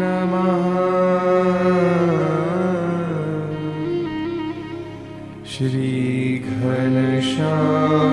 नमः श्रीघनश्याम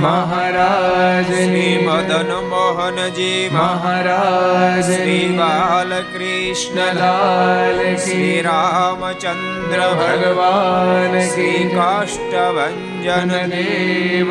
મહારાજ શ્રી મદન મોહનજી મહારાજ શ્રી બાલકૃષ્ણલાલ શ્રી રામચંદ્ર ભગવાન શ્રી કાષ્ટભન દેવ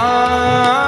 Ah.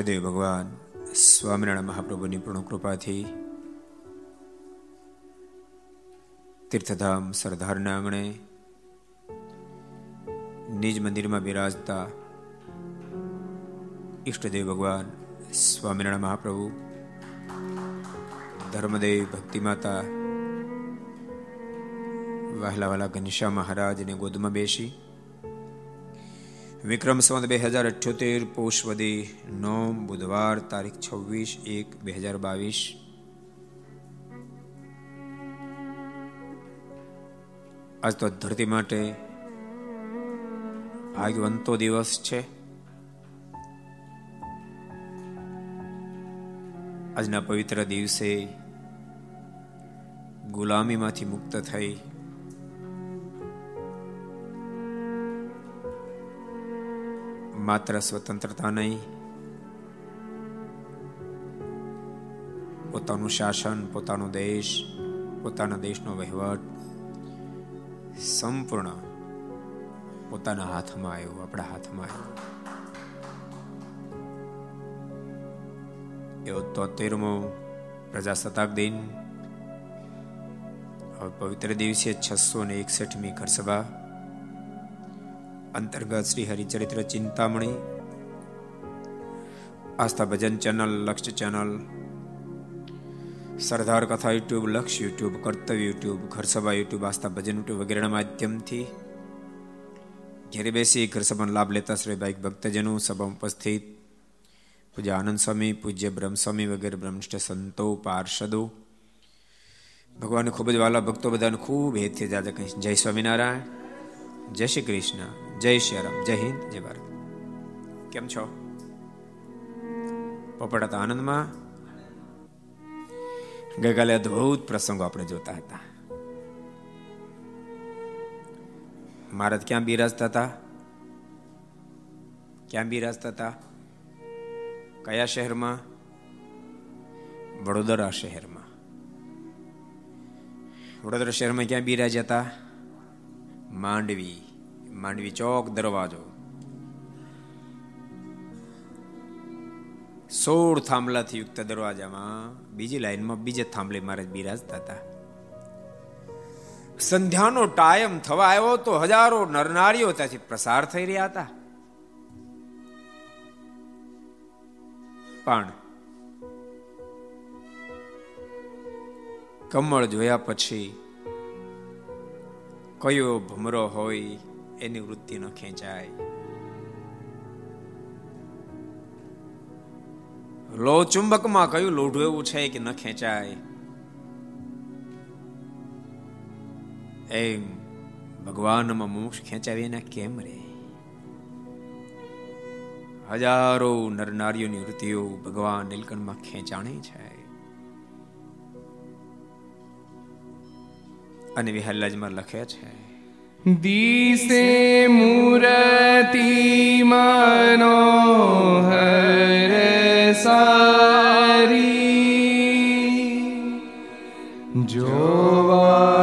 ઈષ્ટદેવ ભગવાન સ્વામિનારાયણ મહાપ્રભુની પૂર્ણ કૃપાથી તીર્થધામ સરદારના આંગણે નિજ મંદિરમાં બિરાજતા ઈષ્ટદેવ ભગવાન સ્વામિનારાયણ મહાપ્રભુ, ધર્મદેવ ભક્તિ માતા વહેલા વહેલા ઘનશ્યામ મહારાજને ગોદમાં બેસી વિક્રમ સંવત બે હજાર અઠ્યોતેર પોષવદી નોમ, બુધવાર તારીખ છવ્વીસ એક બે હજાર બાવીસ. આજ તો ધરતી માટે ભાગ્યવંતો દિવસ છે. આજના પવિત્ર દિવસે ગુલામીમાંથી મુક્ત થઈ માત્ર સ્વતંત્રતા નહીં, પોતાનું શાસન, પોતાનો દેશ, પોતાના દેશનો વહીવટ, સંપૂર્ણ પોતાના હાથમાં આવ્યો, આપણા હાથમાં આવ્યો. એવો તોતેરમો પ્રજાસત્તાક દિન હવે પવિત્ર દિવસે છસો ને એકસઠમી ઘર સભા અંતર્ગત Shri Haricharitra Chintamani, Aastha Bhajan channel Lakshya channel, Sardar Katha YouTube, Laksh YouTube, Kartavya YouTube, Gharsabha YouTube, Aastha Bhajan YouTube વગેરેના માધ્યમથી ઘેરે બેસી ઘર સભાનો લાભ લેતા શ્રી ભાઈ ભક્તજનો સભા ઉપસ્થિત. પૂજ્ય આનંદ સ્વામી, પૂજ્ય બ્રહ્મસ્વામી વગેરે બ્રહ્મનિષ્ઠ સંતો, પાર્ષદો. ભગવાન ખૂબ જ વાલા ભક્તો બધાને ખૂબ હેતથી કહીશ. જય સ્વામિનારાયણ. જય શ્રી કૃષ્ણ. જય શ્રી રામ. જય હિન્દ, જય ભારત. કેમ છો? પોપડા આનંદમાં. ગઈકાલે અદભુત પ્રસંગો આપણે જોતા હતા. મહારાજ ક્યાં બિરાજતા હતા? ક્યાં બિરાજતા હતા? કયા શહેરમાં? વડોદરા શહેરમાં. વડોદરા શહેરમાં ક્યાં બિરાજ્યા હતા? માંડવી. માંડવી ચોક દરવાજો. સોળ થાંભલાથી યુક્ત દરવાજામાં બીજી લાઈનમાં બીજે થાંભલે મહારાજ બિરાજતા હતા સંધ્યાનો ટાઈમ થવા આવ્યો તો હજારો નરનારીઓ ત્યાંથી પ્રસાર થઈ રહ્યા હતા. પણ કમળ જોયા પછી કયો ભમરો હોય એની વૃત્તિ ન ખેંચાય. લો ચુંબકમાં કયું લોઢું એવું છે કે ન ખેંચાય. એમ ભગવાનમાં મોક્ષ ખેંચાવીને કેમ રે? હજારો નરનારીઓની વૃત્તિઓ ભગવાન નીલકંઠમાં ખેંચાણી છે. અને વિહલ્લાજમાં લખે છે દિશે મૂર્તિ મનોહર સારી જોવા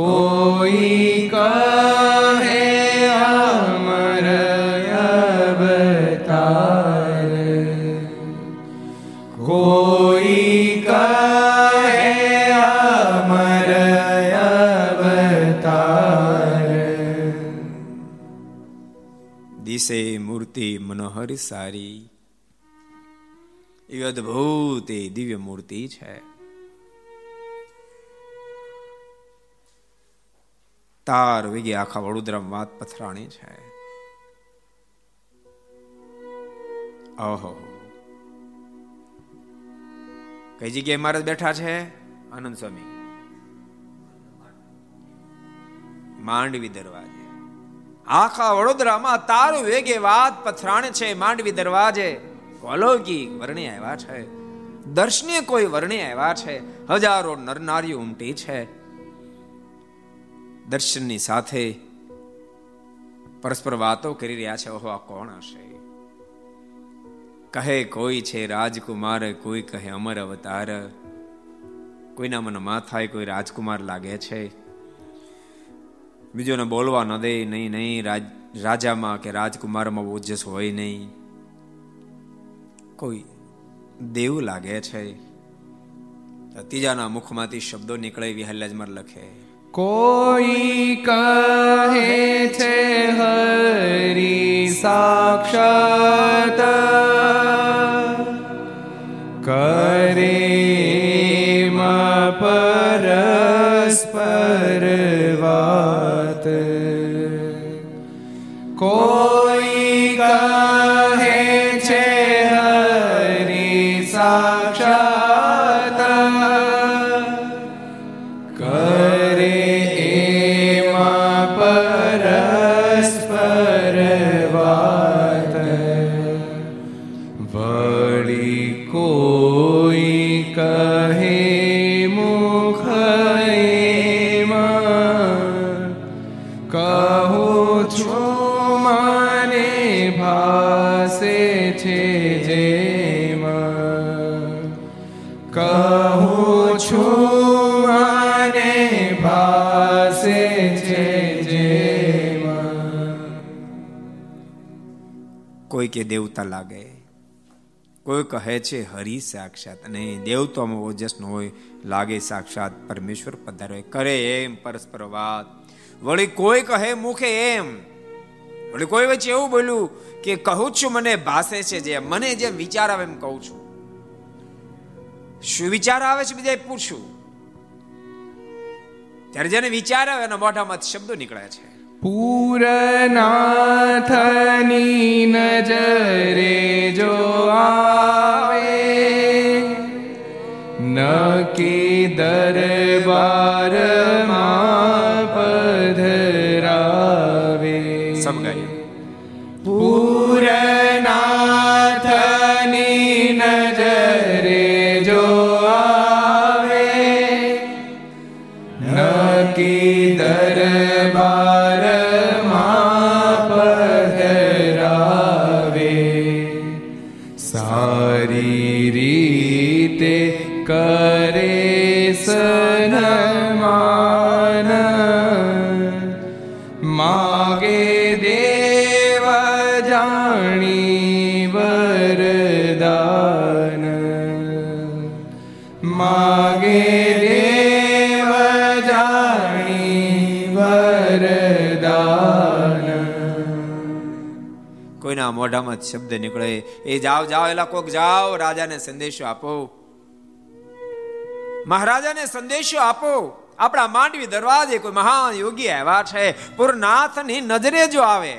કોઈ કહે અમર અવતાર? કોઈ કહે અમર અવતાર? દિશે મૂર્તિ મનોહર સારી. એવી અદ્ભુત એ દિવ્ય મૂર્તિ છે. તાર વેગે આખા વડોદરામાં વાત પથરાણી છે. ઓહો. કઈ જગ્યાએ મહારાજ બેઠા છે? આનંદ સ્વામી. માંડવી દરવાજે. આખા વડોદરામાં તારું વેગે વાત પથરાણ છે માંડવી દરવાજે. અલૌકિક વર્ણે આવ્યા છે. દર્શનીય કોઈ વર્ણે આવ્યા છે. હજારો નરનારીઓ ઉમટી છે. દર્શનની સાથે પરસ્પર વાતો કરી રહ્યા છે. ઓહો, આ કોણ હશે? કહે, કોઈ છે રાજકુમાર, કોઈ કહે અમર અવતાર. કોઈના મને માથાએ કોઈ રાજકુમાર લાગે છે. બીજોને બોલવા ન દે, નહીં નહીં, રાજ, રાજામાં કે રાજકુમારમાં ઓજસ હોય નહીં. કોઈ દેવ લાગે છે. ત્રીજાના મુખમાંથી શબ્દો નીકળે વિહલ્લાજમાં લખે. કોઈ કહે છે હરી સાક્ષાત. કરે કોઈ કે દેવતા લાગે. કોઈ કહે છે, હરિ સાક્ષાત. અને દેવતામાં ઓજસ ન હોય, લાગે સાક્ષાત પરમેશ્વર પધારે. કરે એમ પરસ્પર વાત. વળી કોઈ કહે મુખે એમ. વળી કોઈ વચ્ચે એવું બોલ્યું કે, કહું છું, મને ભાસે છે જે, મને જે વિચાર આવે એમ કહું છું. શું વિચાર આવે છે બીજા પૂછું? ત્યારે જેને વિચાર આવે એના મોઢામાં શબ્દો નીકળે છે. પૂરનાથની નજરે જો આવે નકી દરબારમાં કોઈના મોઢામાં શબ્દ નીકળે. એ જાઓ જાઓ, એલા કોક જાઓ, રાજાને સંદેશો આપો. મહારાજાને સંદેશો આપો. આપણા માંડવી દરવાજે કોઈ મહાન યોગી આવ્યા છે. પૂરનાથની નજરે જો આવે,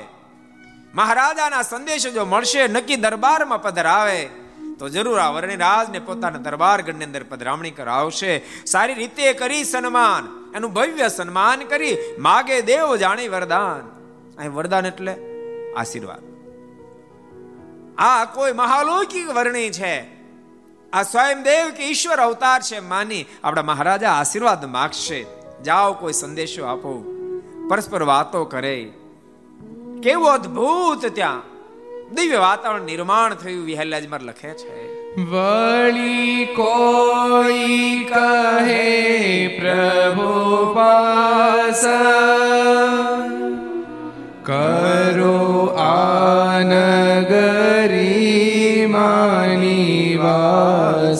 મહારાજાના સંદેશો જો મળશે, નક્કી દરબારમાં પધરાવે, તો જરૂર આ વર્ણિરાજને પોતાના દરબાર ગણની અંદર પધરામણી કરાવશે. સારી રીતે કરી સન્માન, એનું ભવ્ય સન્માન કરી, માગે દેવ જાણી વરદાન. અહીં વરદાન એટલે આશીર્વાદ. આ કોઈ મહાલૌકિક વર્ણી છે. આ સ્વયંદેવ કે ઈશ્વર અવતાર છે માની આપણા મહારાજા આશીર્વાદ માગશે. જાઓ કોઈ સંદેશો આપો. પરસ્પર વાતો કરે. કેવું અદ્ભુત ત્યાં. દિવ્ય વાતાવરણ નિર્માણ થયું વિહલ્યાજમાં લખે છે. વળી કોઈ કહે, પ્રભુ પાસ, કરો આનગરી માની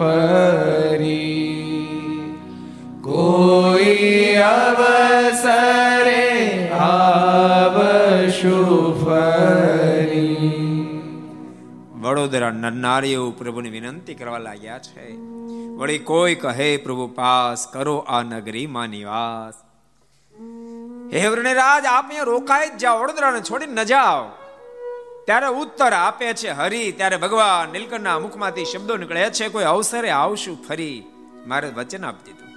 ફરી કોઈ અવસરે આવશુ ફરી વડોદરા નરનારીઓ પ્રભુની વિનંતી કરવા લાગ્યા છે. વળી કોઈ કહે, પ્રભુ, પાસ કરો આ નગરીમાં નિવાસ. હે વૃણરાજ આપ અહીંયા રોકાઈ જ જાઓ, વડોદરાને છોડીને ન જાઓ. ત્યારે ઉત્તર આપે છે હરિ, ત્યારે ભગવાન નીલકંઠના મુખમાંથી શબ્દો નીકળે છે, કોઈ અવસરે આવશું ફરી. મારે વચન આપી દીધું.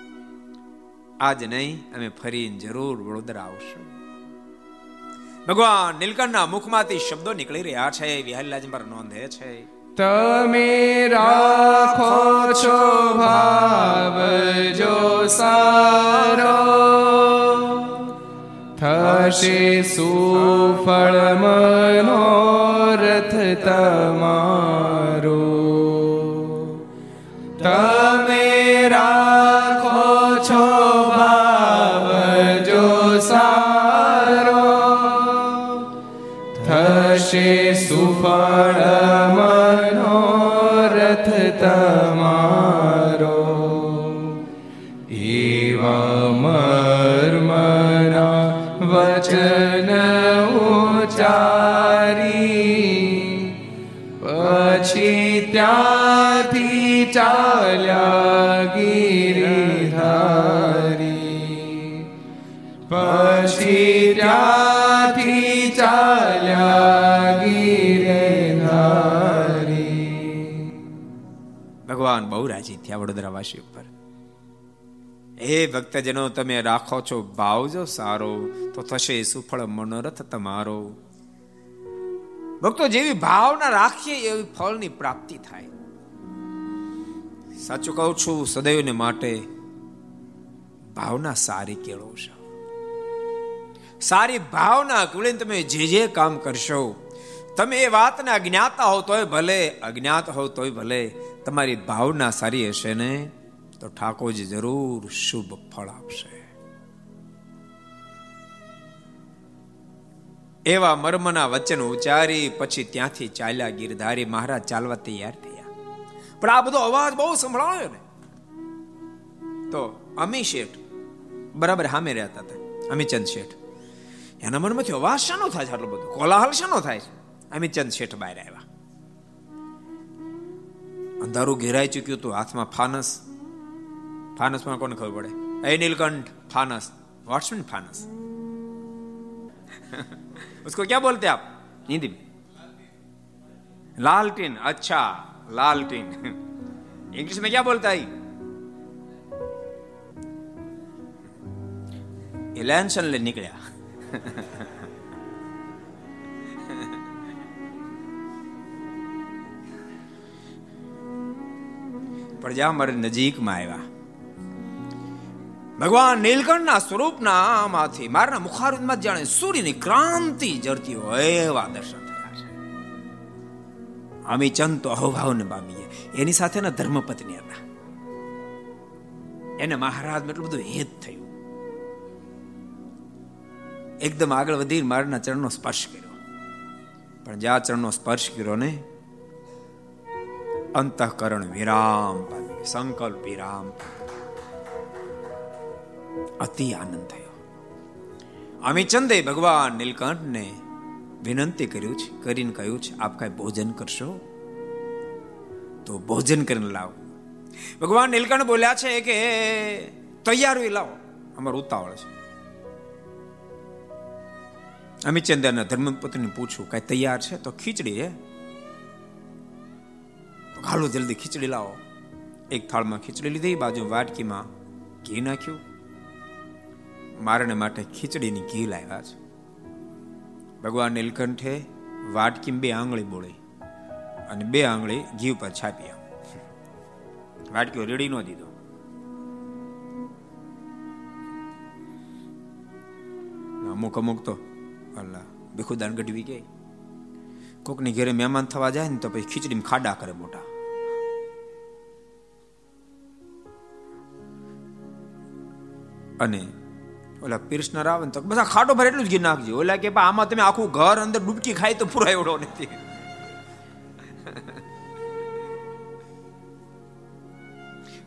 આજ નહીં, અમે ફરીને જરૂર વડોદરા આવશું. ભગવાન નીલકંઠના મુખમાંથી શબ્દો નીકળી રહ્યા છે વિહારીલાજ પર નોંધે છે. તમે રાખો છો ભાવ, જો સારો થશે સુફળ મનોરથ તમારો. તમે રાખો છો ભાવ જો સારો. થશે સુફળ ચાલ્યા ગીરીધારી પછી ત્યાંથી ચાલ્યા ગિરિધારી ભગવાન બહુ રાજી થયા વડોદરાવાસી ઉપર. હે ભક્તજનો, તમે રાખો છો ભાવ જો સારો, તો થશે સુફળ મનોરથ તમારો. ભક્તો, જેવી ભાવના રાખીએ એવી ફળની પ્રાપ્તિ થાય. સાચું કહું છું, સદૈવને માટે ભાવના સારી કેળવશો સારી ભાવના કેળવીને તમે જે જે કામ કરશો, તમે એ વાતને અજ્ઞાતા હો તોય ભલે, અજ્ઞાત હો તોય ભલે, તમારી ભાવના સારી હશે ને, તો ઠાકોરજી જરૂર શુભ ફળ આપશે. એવા મર્મના વચન ઉચ્ચારી, પછી ત્યાંથી ચાલ્યા ગીરધારી મહારાજ ચાલવા તૈયાર થયા. પણ આ બધો અવાજ બહુ સંભળાયો ને તો અમી શેઠ બરાબર સામે રહેતા હતા અમીચંદ શેઠ એના મનમાંથી અવાજ શાનો થાય છે આટલો બધો કોલાહલ શાનો થાય છે અમીચંદ શેઠ બહાર આવ્યા અંધારું ઘેરાઈ ચૂક્યું હતું હાથમાં ફાનસ ફાનસમાં કોને ખબર પડે એ નીલકંઠ फानस व्हाट्स मीन फानस उसको क्या बोलते हैं आप हिंदी में लालटीन अच्छा लालटीन इंग्लिश में क्या बोलता है इलेंशन ले निकला પણ જ્યાં મારે નજીકમાં આવ્યા ભગવાન નીલકંઠના સ્વરૂપના માંથી મારના મુખારવિંદમાં જાણે સૂર્યની ક્રાંતિ જરતી હોય એવા દર્શન થયા છે અમી ચંદ અહોભાવને પામીએ. એની સાથેના ધર્મપત્ની હતા. એને મહારાજ એટલું બધું હેત થયું. એકદમ આગળ વધી મારના ચરણનો સ્પર્શ કર્યો. પણ જ્યાં ચરણનો સ્પર્શ કર્યો ને, અંતઃકરણ વિરામ પામી સંકલ્પ વિરામ અતિ આનંદ થયો. અમિચંદે ભગવાન નીલકંઠને વિનંતી કર્યું છે, કરીને કહ્યું છે, આપ કઈ ભોજન કરશો? તો ભોજન કરીને લાવો. ભગવાન નીલકંઠ બોલ્યા છે કે, તૈયાર લાવો. અમારું ઉતાવળ છે. અમિત અમિતચંદ્રના ધર્મપત્ની પૂછું કઈ તૈયાર છે? તો ખીચડી હે? હાલો, જલ્દી ખીચડી લાવો. એક થાળમાં ખીચડી લીધી બાજુ વાટકીમાં ઘી નાખ્યું. મારને માટે ખીચડીની ઘી લાવ્યા છે. ભગવાન નીલકંઠે વાટકી બે આંગળી બોળી અને બે આંગળી ઘી ઉપર છાપી વાટકીઓ રેડી ન દીધો. અમુક અમુક તો અલ્લાહ બેખુદાન ગઢવી ગઈ. કોકની ઘરે મહેમાન થવા જાય ને તો પછી ખીચડીમાં ખાડા કરે મોટા. અને ઓલા પીરસનાર આવે ને તો બધા ખાટો ભરે એટલું જ ઘી નાખજો. ઓલા કે આમાં તમે આખું ઘર અંદર ડૂબકી ખાય તો પૂરા એવડો નથી.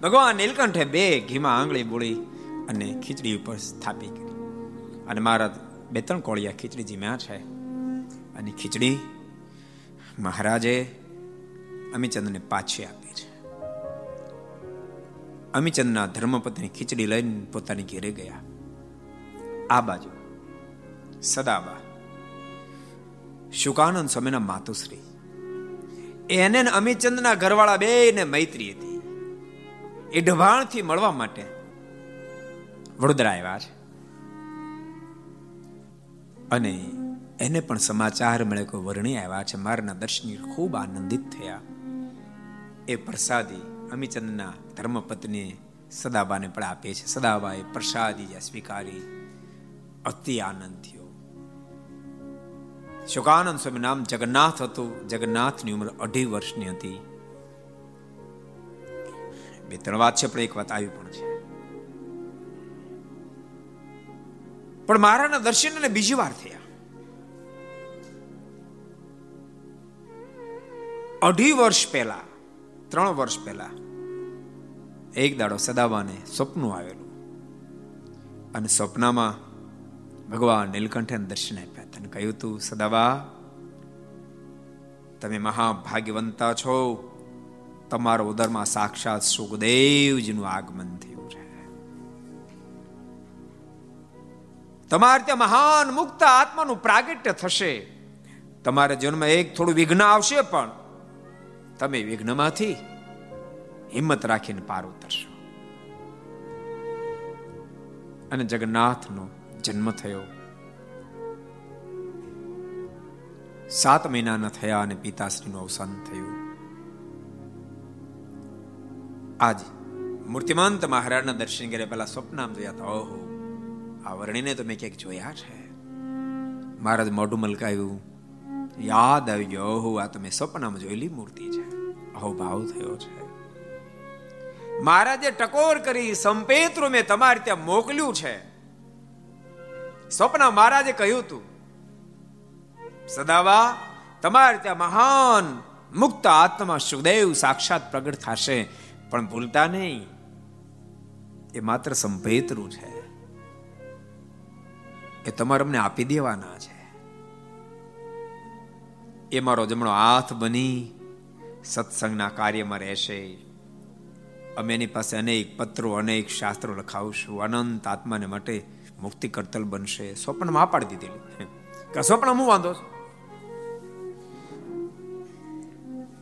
ભગવાન નીલકંઠે બે ઘીમાં આંગળી બોળી અને ખીચડી ઉપર સ્થાપી કરી. અને મારા બે ત્રણ કોળિયા ખીચડી જીમ્યા છે. અને ખીચડી મહારાજે અમીચંદને પાછી આપી છે. અમીચંદના ધર્મપત્ની ખીચડી લઈને પોતાની ઘેરે ગયા. આ બાજુ. સદાબા શુકાનંદ સ્વામીના માતુશ્રી. એને અમીચંદના ઘરવાળા બે ને મૈત્રી હતી. એ ઢભાણથી મળવા માટે વડોદરા આવ્યા છે. અને એને પણ સમાચાર મળે કે વર્ણી આવ્યા છે. મારના દર્શન ખૂબ આનંદિત થયા. એ પ્રસાદી અમિચંદના ધર્મપત્ની સદાબાને પણ આપે છે. સદાબાએ પ્રસાદી સ્વીકારી. અતિ આનંદ થયો. શુકાનંદ સ્વામી નામ જગન્નાથ હતું. જગન્નાથની ઉંમર અઢી વર્ષની હતી. બે, ત્રણ વાત છે, પણ એક વાત આવી પણ છે. પણ મારાના દર્શન અને બીજી વાર થયા. અઢી વર્ષ પહેલા, ત્રણ વર્ષ પહેલા, એક દાડો સદાબાને સપનું આવેલું. અને સપનામાં ભગવાન નીલકંઠે દર્શન આપ્યા તને કહ્યું, તું સદાવા તમે મહાભાગ્યવંતા છો. તમારા ઉદરમાં સાક્ષાત સુખદેવજીનું આગમન થયું છે. તમારે ત્યાં મહાન મુક્ત આત્માનું પ્રાગટ્ય થશે. તમારા જીવનમાં એક થોડું વિઘ્ન આવશે પણ તમે વિઘ્નમાંથી હિંમત રાખીને પાર ઉતરશો. અને જગન્નાથનો જન્મ થયો. સાત મહિનાના થયા અને પિતાશ્રીનું અવસાન થયું. આજ મૂર્તિમંત મહારાજના દર્શન કર્યા પહેલા સ્વપ્નામ જોયા હતા. ઓહો, આ વર્ણીને તો મેં ક્યાંક જોયા છે? મહારાજ મોઢું મલકાયું. યાદ આવી ગયો. ઓહો, આ તમે સપનામાં જોયેલી મૂર્તિ છે. અહો ભાવ થયો છે. મહારાજે ટકોર કરી સંપેત્રો મેં તમારે ત્યાં મોકલ્યું છે. સ્વપ્ન મહારાજે કહ્યું હતું, સદાવા, તમારે ત્યાં મહાન મુક્ત આત્મા સુદૈવ સાક્ષાત પ્રગટ થશે, પણ ભૂલતા નહીં. એ માત્ર સંભેતરું છે. એ તમારે અમને આપી દેવાના છે. એ મારો જમણો હાથ બની સત્સંગના કાર્યમાં રહેશે. અમે એની પાસે અનેક પત્રો, અનેક શાસ્ત્રો લખાવશું. અનંત આત્માને માટે મુક્તિ કરતલ બનશે. સ્વપ્નમાં પાડી દીધેલી. કે સ્વપ્ન હું વાંધો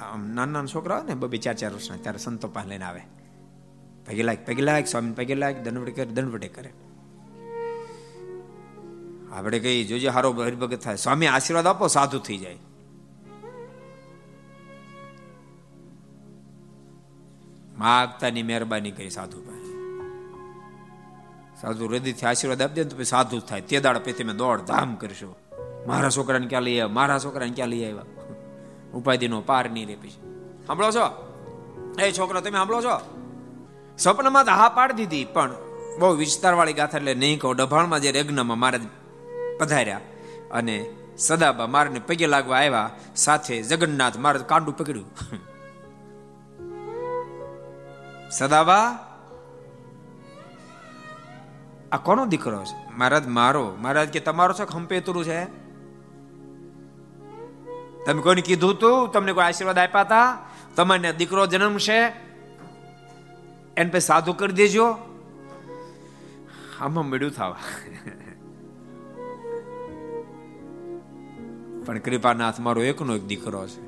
આમ નાના નાના છોકરા ને, બબે ચાર ચાર વર્ષના, ત્યારે સંતો પાસે લઈને આવે. પગે લાયક પગે લાયક સ્વામી પગે લાયક દંડવટે કરે દંડવટે કરે. આપણે કઈ જોજે હારો હરિભગત થાય. સ્વામી આશીર્વાદ આપો, સાધુ થઈ જાય. માગતાની મહેરબાની કરી સાધુ ભાઈ. સાધુ હૃદયથી આશીર્વાદ આપી દે તો પછી સાધુ થાય. તે દાડ પછી તમે દોડ ધામ કરશો મારા છોકરાને ક્યાં લઈ આવ્યા? મારા છોકરાને ક્યાં લઈ આવ્યા? ઉપાધિનો પાર નહીં રે પછી. સાંભળો છો? એ છોકરો, તમે સાંભળો છો? સ્વપ્નમાં તો હા પાડી દીધી, પણ બહુ વિસ્તારવાળી ગાથા એટલે નહીં કહો. ડભાણમાં જે યજ્ઞમાં મહારાજ પધાર્યા અને સદાબા મારને પગે લાગવા આવ્યા, સાથે જગન્નાથ મારે કાંડું પકડ્યું. સદાબા? આ કોનો દીકરો છે? મહારાજ, મારો. મહારાજ કે તમારો છે ખંપેતરું છે? તમે કોઈને કીધું તું? તમને કોઈ આશીર્વાદ આપ્યા હતા તમને દીકરો જન્મ છે? એને પછી સાધુ કરી દેજો. આમાં મળ્યું થવા. પણ કૃપાનાથ, મારો એકનો એક દીકરો છે.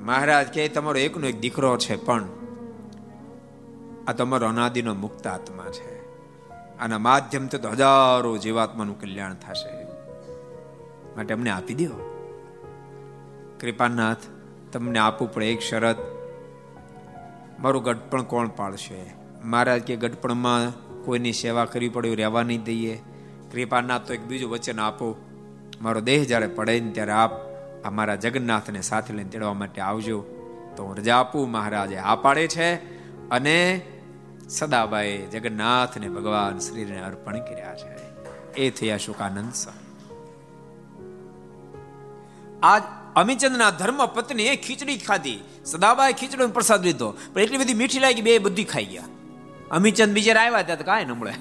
મહારાજ કે તમારો એકનો એક દીકરો છે, પણ આ તમારો અનાદિનો મુક્ત આત્મા છે. આના માધ્યમથી તો હજારો જીવાત્માનું કલ્યાણ થશે. માટે અમને આપી દો. કૃપાનાથ, તમને આપવું પડે એક શરત. મારું ગઢપણ કોણ પાળશે મહારાજ કે ગઢપણમાં કોઈની સેવા કરવી પડે રહેવા નહીં દઈએ. કૃપાનાથ તો એક બીજું વચન આપો. મારો દેહ જ્યારે પડે ને ત્યારે આપ અમારા જગન્નાથને સાથે લઈને તેડવા માટે આવજો. તો હું રજા આપું, મહારાજે આ પાડે છે. અને સદાબાએ જગન્નાથને ભગવાન શ્રીને અર્પણ કર્યા છે. એ થયા શુકાનંદ સ્વામી આજ અમીચંદના ધર્મ પત્ની ખીચડી ખાધી. સદાબાએ ખીચડો પ્રસાદ લીધો. પણ એટલી બધી મીઠી લાગી બે બધી ખાઈ ગયા. અમીચંદ બીજે આવ્યા ત્યાં તો કાંઈ ન મળે.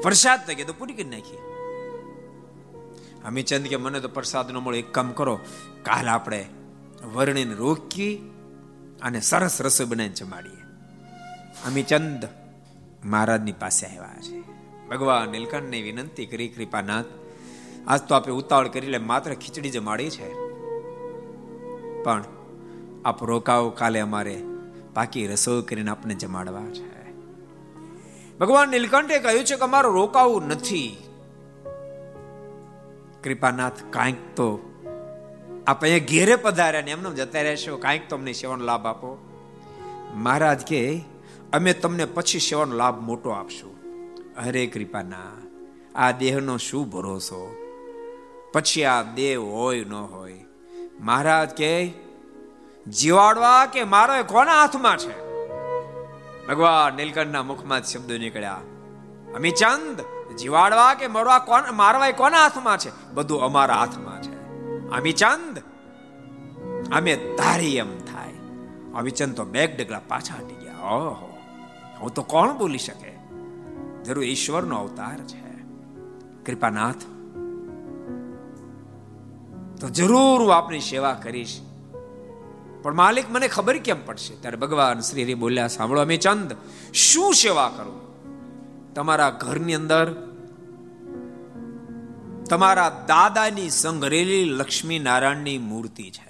પ્રસાદ તો કીધું, પૂરી કરી નાખી. અમીચંદ કે, મને તો પ્રસાદ ન મળે, એક કામ કરો. કાલ આપણે વર્ણીને રોકી અને સરસ રસોઈ બનાવીને જમાડીએ. અમીચંદ મહારાજની પાસે આવ્યા છે. ભગવાન નીલકંઠને વિનંતી કરી, કૃપાનાથ, આજ તો આપણે ઉતાવળ કરી લે, માત્ર ખીચડી જમાડી છે. પણ આપ રોકાવ કાલે અમારે બાકી રસોઈ કરીને આપને જમાડવા છે. ભગવાન નીલકંઠે કહ્યું છે કે અમારું રોકાવું નથી. કૃપાનાથ, કાંઈક તો આપ અહીંયા ઘેરે પધાર્યા ને એમને જતા રહેશો, કાંઈક તમને સેવાનો લાભ આપો. મહારાજ કે અમે તમને પછી સેવાનો લાભ મોટો આપશું. હરે કૃપાના, આ દેહનો શું ભરોસો? પછી આ દેહ હોય ન હોય, મહારાજ કે, જીવાડવા કે મારો કોના હાથમાં છે? ભગવાન નીલકંઠના મુખમાં શબ્દો નીકળ્યા. અમી ચંદ, જીવાડવા કે મરવા કોણ મારવા કોના હાથમાં છે? બધું અમારા હાથમાં છે. અમી ચંદ, અમે ધારી એમ થાય. અમિચંદ તો બેગ ડગલા પાછા હટી ગયા. ઓહો. હું તો કોણ બોલી શકે? જરૂર ઈશ્વરનો અવતાર છે કૃપાનાથ. તો જરૂર હું આપની સેવા કરીશ. પણ માલિક મને ખબર કેમ પડશે? ત્યારે ભગવાન શ્રી હરિ બોલ્યા, સાંભળો અમે ચંદ, શું સેવા કરું? તમારા ઘરની અંદર તમારા દાદાની સંઘરેલી લક્ષ્મી નારાયણની મૂર્તિ છે.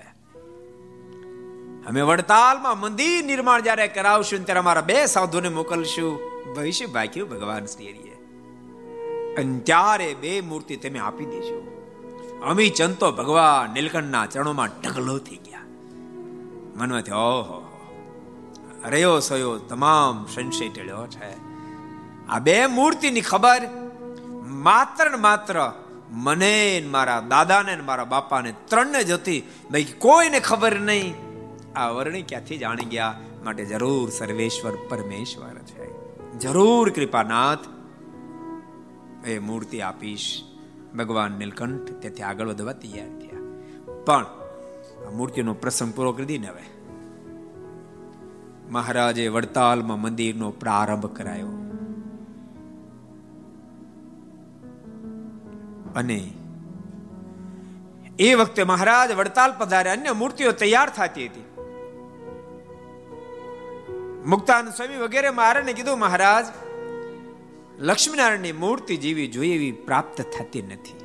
અમે વડતાલમાં મંદિર નિર્માણ જ્યારે કરાવશું ત્યારે અમારા બે સાધુને મોકલશું. ભવિષ્ય બાકી ભગવાન શ્રી હરિએ અને ત્યારે બે મૂર્તિ તમે આપી દેશો અમી ચંતો ભગવાન નીલકંઠના ચરણોમાં ઢગલો થઈ ગયા. મનમાંથી ઓહો. રયો સયો તમામ સંશય ટેળ્યો છે. આ બે મૂર્તિની ખબર માત્ર ને માત્ર મને મારા દાદાને મારા બાપાને ત્રણને જ હતી. બાકી કોઈને ખબર નહીં. આ વર્ણી ક્યાંથી જાણી ગયા? માટે જરૂર સર્વેશ્વર પરમેશ્વર છે. જરૂર કૃપાનાથ, એ મૂર્તિ આપીશ. ભગવાન નીલકંઠ તેથી આગળ વધવા તૈયાર થયા. પણ આ મૂર્તિનો પ્રસંગ પૂરો કરી દઈને હવે. મહારાજે વડતાલમાં મંદિરનો પ્રારંભ કરાયો. અને એ વખતે મહારાજ વડતાલ પધારે અન્ય મૂર્તિઓ તૈયાર થતી હતી. મુક્તાન સ્વામી વગેરે મહારાજને કીધું, મહારાજ, લક્ષ્મીનારાયણની મૂર્તિ જેવી જોઈએ એવી પ્રાપ્ત થતી નથી.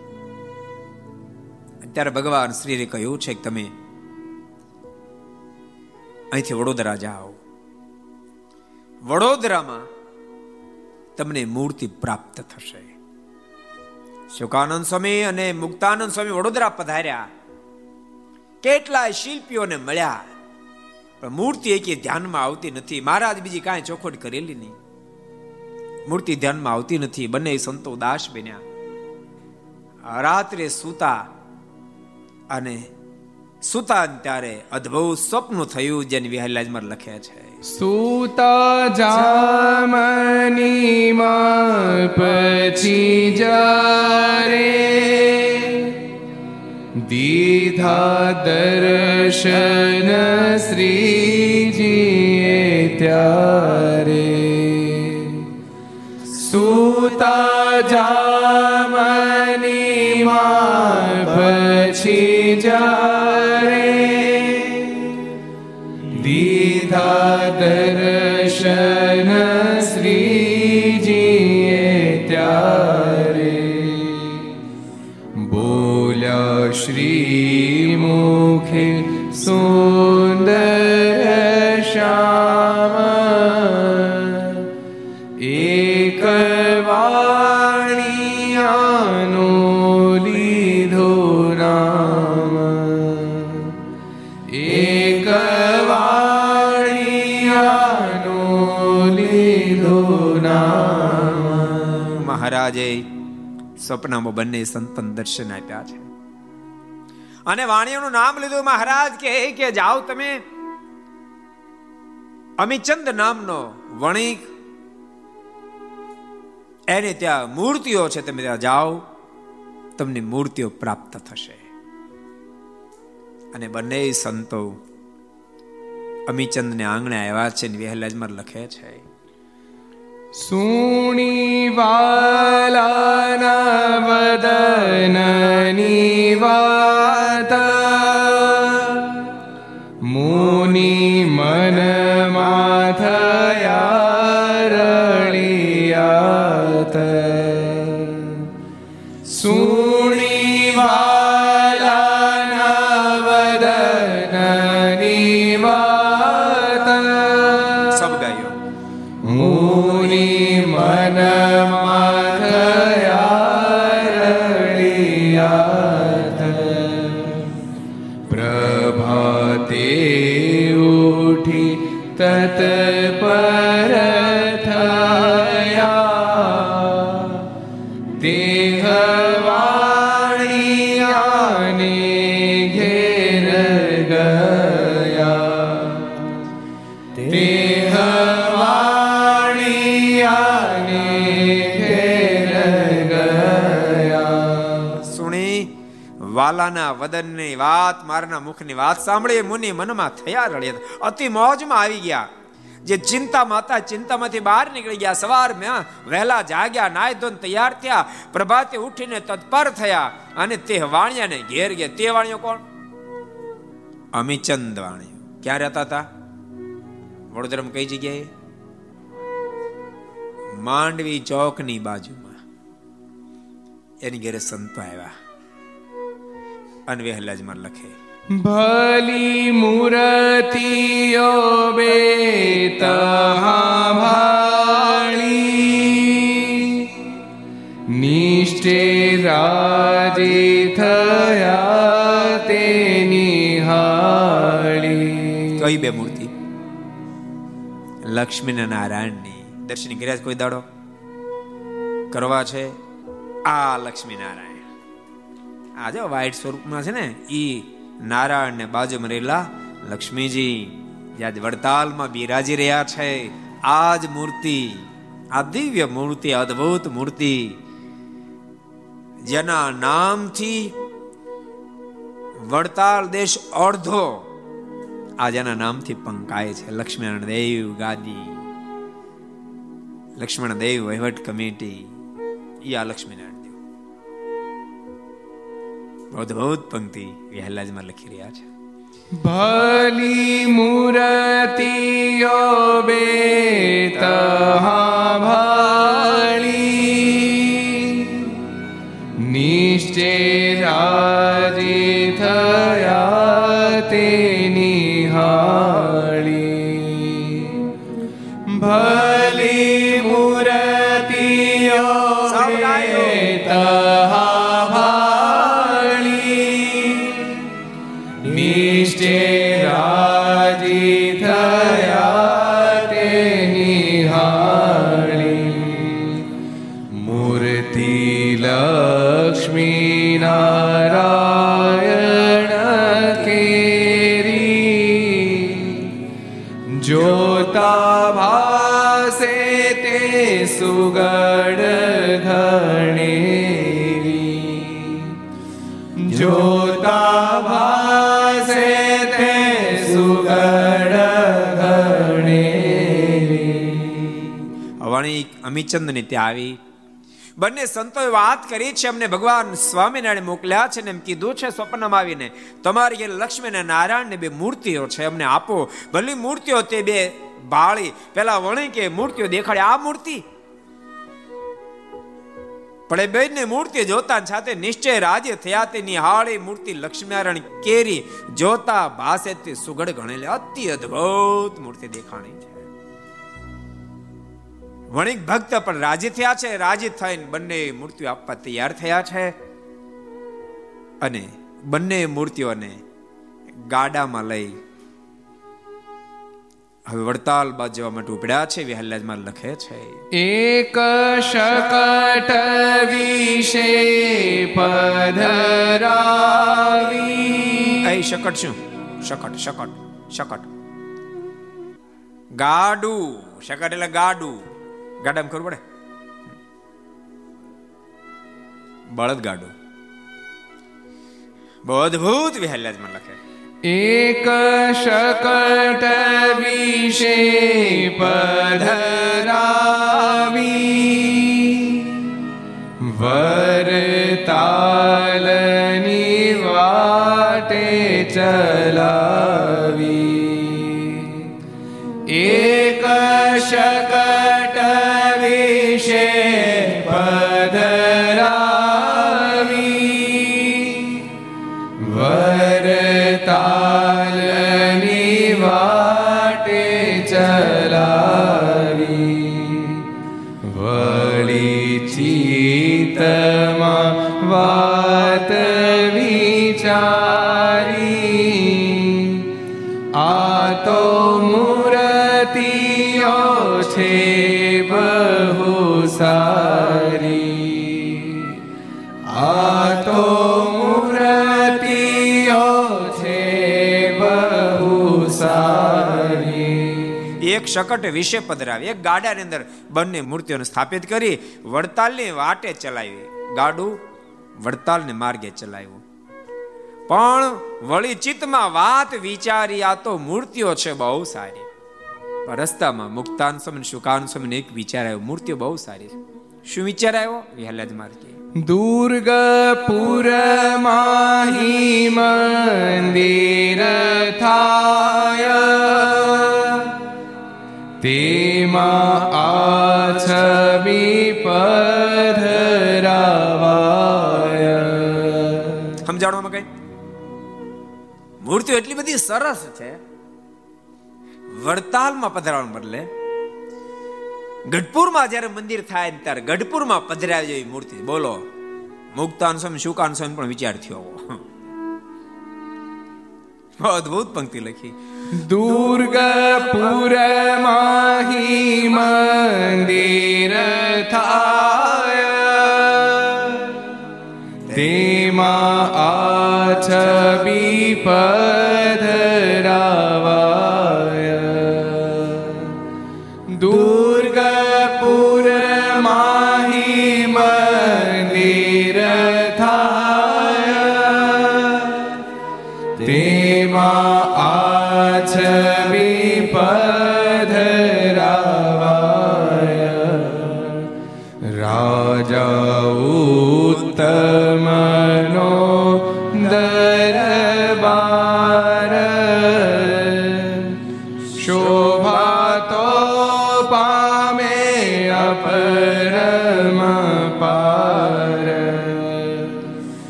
અત્યારે ભગવાન શ્રીએ કહ્યું છે કે તમે અહીંથી વડોદરા જાઓ. વડોદરામાં તમને મૂર્તિ પ્રાપ્ત થશે. શુકાનંદ સ્વામી અને મુક્તાનંદ સ્વામી વડોદરા પધાર્યા. કેટલાય શિલ્પીઓને મળ્યા. પણ મૂર્તિ એકે ધ્યાનમાં આવતી નથી. મહારાજ બીજી કાંઈ ચોખવટ કરેલી નહીં. મૂર્તિ ધ્યાનમાં આવતી નથી. બંને સંતો દાસ બન્યા. રાત્રે સૂતા અને સુતા ત્યારે અદ્ભુત સ્વપ્ન થયું જેને વિહલાજમાં લખ્યા છે. સુતા જામની માં પછી જારે દીધા દર્શન શ્રીજીએ ત્યારે સૂતા જામની સ્વપ્નમાં બંને સંતન દર્શન આપ્યા છે. અને વાણીઓનું નામ લીધું મહારાજ કે કે જાઓ તમે. અમિચંદ નામનો વણિક, એને ત્યાં મૂર્તિઓ છે, તમે ત્યાં જાઓ, તમને મૂર્તિઓ પ્રાપ્ત થશે. અને બંને સંતો અમિચંદ ને આંગણે આવ્યા છે ને વહેલાજમાં લખે છે સુણી વાલાના વદનની વાત વાલાના વદનની વાત, મારના મુખની વાત સાંભળી મુનિ મનમાં થયા રડ્યા અતિ મોજમાં આવી ગયા. જે ચિંતામાં હતા ચિંતામાંથી બહાર નીકળી ગયા. સવાર મેં વહેલા જાગ્યા નાય ધોન તૈયાર થયા. પ્રભાતે ઉઠીને તત્પર થયા અને તે વાણિયાને ઘેર ગયા. તે વાણિયો કોણ? અમીચંદ વાણિયો. ક્યાં રહેતા હતા? વડોદરામાં કઈ જગ્યાએ? માંડવી ચોકની બાજુમાં. એની ઘરે સંતો આવ્યા. અને વહેલાજમાં લખે. ભલી મૂર્તિઓ બે ભાળી. નિષ્ઠે રાજી થયા તેની હાળી. કઈ બે મૂર્તિ? લક્ષ્મી ને નારાયણની. દર્શન કર્યા કોઈ દાડો? કરવા છે આ લક્ષ્મી નારાયણ. આ જો વ્હાઈટ સ્વરૂપમાં છે ને એ નારાયણ ને બાજુમાં રહેલા લક્ષ્મીજી. યાદ વડતાલમાં બિરાજી રહ્યા છે. આ જ મૂર્તિ, આ દિવ્ય મૂર્તિ, અદ્ભુત મૂર્તિ, જેના નામથી વડતાલ દેશ અડધો, આ જેના નામથી પંકાય છે. લક્ષ્મીનારાયણ દેવ ગાદી, લક્ષ્મણ દેવ વહીવટ કમિટી યા લક્ષ્મીનારાયણ. અદ્ભુત પંક્તિ વહેલાજમાં લખી રહ્યા છે. ભલી મૂર્તિઓ બે ભાળી વણિક ને ત્યાં આવી. બંને સંતોએ વાત કરી છે, અમને ભગવાન સ્વામિનારાયણ મોકલ્યા છે ને એમ કીધું છે, સ્વપ્નમાં આવીને, તમારી જે લક્ષ્મી અને નારાયણ ને બે મૂર્તિઓ છે, અમને આપો. ભલી મૂર્તિઓ તે બે બાળી. પેલા વણી કે મૂર્તિઓ દેખાડે. આ મૂર્તિ. પણ એ બેને મૂર્તિ જોતા સાથે નિશ્ચય રાજ્ય થયા તે નિહાળી મૂર્તિ લક્ષ્મીનારાયણ કેરી જોતા ભાસે તે સુગડ ગણેલી અતિ અદ્ભુત મૂર્તિ દેખાણી છે. વણિક ભક્ત પણ રાજી થયા છે. રાજી થઈને બંને મૂર્તિઓ આપવા તૈયાર થયા છે. અને બંને મૂર્તિઓને ગાડામાં લઈ હવે વડતાલ બાદ જવા માટે ઉપડ્યા છે. વિહલ્લાજમાં લખે છે. એક શકટ વિશે પધરાવી અહીં શકટ શું? શકટ શકટ શકટ. ગાડું. શકટ એટલે ગાડું. ગાડામાં ખબર પડે? બળદ ગાડું અદભુત વિહલ્યાજમાં લખે. એક શકટ વિશે પધરાવી વરતાલની વાટે ચલાવી શકટ વિશે પધરાવી. એક ગાડાની અંદર બંને મૂર્તિઓને સ્થાપિત કરી વડતાલની વાટે ચલાવી. ગાડું વડતાલને માર્ગે ચલાવ્યું. પણ વળી ચિત્તમાં વાત વિચારી, આ તો મૂર્તિઓ છે, બહુ સારી. રસ્તામાં મુક્તાન સ્વામી શુકાન સમય એક વિચાર આવ્યો મૂર્તિઓ બહુ સારી છે. શું વિચાર આવ્યો વહેલા જ માર્ગે દુર્ગપુર માહી મંદિર થાય. તેમાં આ છબી પધરાવાય સમજાવવામાં કઈ? મૂર્તિઓ એટલી બધી સરસ છે. વડતાલમાં પધરાવવાનું બદલે ગઢપુરમાં જ્યારે મંદિર થાય ત્યારે ગઢપુરમાં પધરાવી જેવી મૂર્તિ. બોલો, મુક્તાન સ્વામી, શુકાન સ્વામી પણ વિચાર થયો અદભુત પંક્તિ લખી. દુર્ગપુર માહી મંદિર થાય તેમાં આ છબી પધરાવાય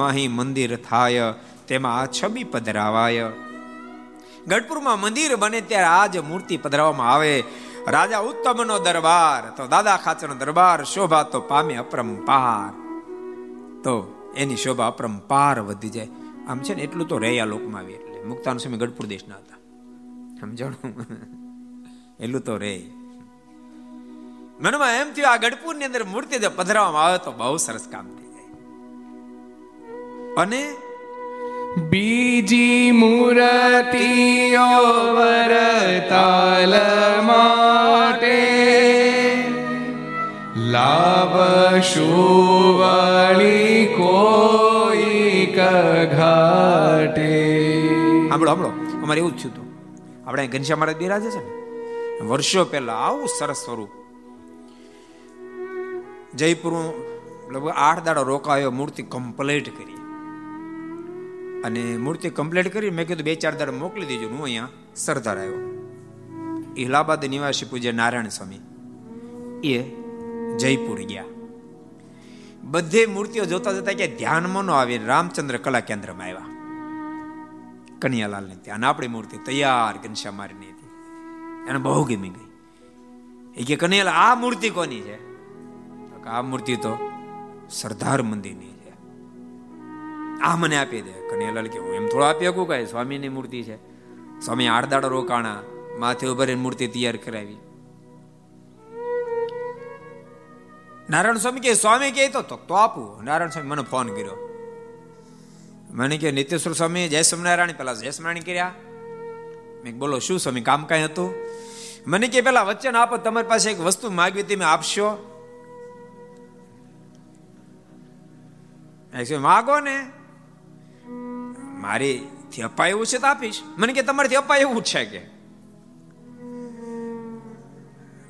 માહી મંદિર થાય તેમાં આ છબી પધરાવાય ગઢપુરમાં મંદિર બને ત્યારે આજ મૂર્તિ પધરાવવામાં આવે રાજા ઉત્તમનો દરબાર તો દાદા ખાચરનો દરબાર શોભા તો પામે અપરંપાર તો એની શોભા અપરંપાર વધી જાય. આમ છે ને, એટલું તો રહ્યા લોકમાં આવી. એટલે મુક્તાન સ્વામી ગઢપુર દેશના હતા. સમજાણું? એટલું તો રે. મનમાં એમ થયું, આ ગઢપુરની અંદર મૂર્તિ જો પધરાવવામાં આવે તો બહુ સરસ કામ થઈ જાય. અને બીજી મૂર્તિઓ વરતાલ માટે લાવશું વળી કોઈ ઘાટે સાંભળો સાંભળો અમારે એવું જ થયું હતું આપણે અહીં ઘનશ્યામ મહારાજ બિરાજે છે ને વર્ષો પહેલા આવું સરસ સ્વરૂપ જયપુર લગભગ આઠ દાડો રોકાયો મૂર્તિ કમ્પ્લીટ કરી અને મૂર્તિ કમ્પ્લીટ કરી મેં કીધું બે ચાર દાડા મોકલી દેજો હું અહીંયા સરદાર આવ્યો ઇલાહાબાદ નિવાસી પૂજ્ય નારાયણ સ્વામી એ જયપુર ગયા. બધે મૂર્તિઓ જોતા જોતા કે ધ્યાનમાં ન આવી રામચંદ્ર કલા કેન્દ્રમાં આવ્યા. કનૈયાલાલ ને ત્યાં આપણી મૂર્તિ તૈયાર ઘનશ્યા મારીની હતી. એને બહુ ગમી ગઈ. એ કે, કનૈયાલાલ, આ મૂર્તિ કોની છે? આ મૂર્તિ તો સરદાર મંદિરની છે. આ મને આપી દે. કનૈયાલાલ કે, હું એમ થોડો આપી શકું કઈ સ્વામીની મૂર્તિ છે? સ્વામી આડદાડ રોકાણા, માથે ઉભરીને મૂર્તિ તૈયાર કરાવી. નારાયણ સ્વામી કે સ્વામી કે તો તો આપું. નારાયણ સ્વામી મને ફોન કર્યો. મને કે નિત્યેશ્વર સ્વામી, જય સ્વામિનારાયણ. પેલા જય સ્વામિનારાયણ કર્યા. મેં બોલો, શું સ્વામી, કામ કાંઈ હતું? મને કે પેલા વચન આપો, તમારી પાસે એક વસ્તુ માગવી તમે આપશો. માગો ને. મારીથી અપાય એવું છે તો આપીશ. મને કે તમારીથી અપાય એવું છે કે.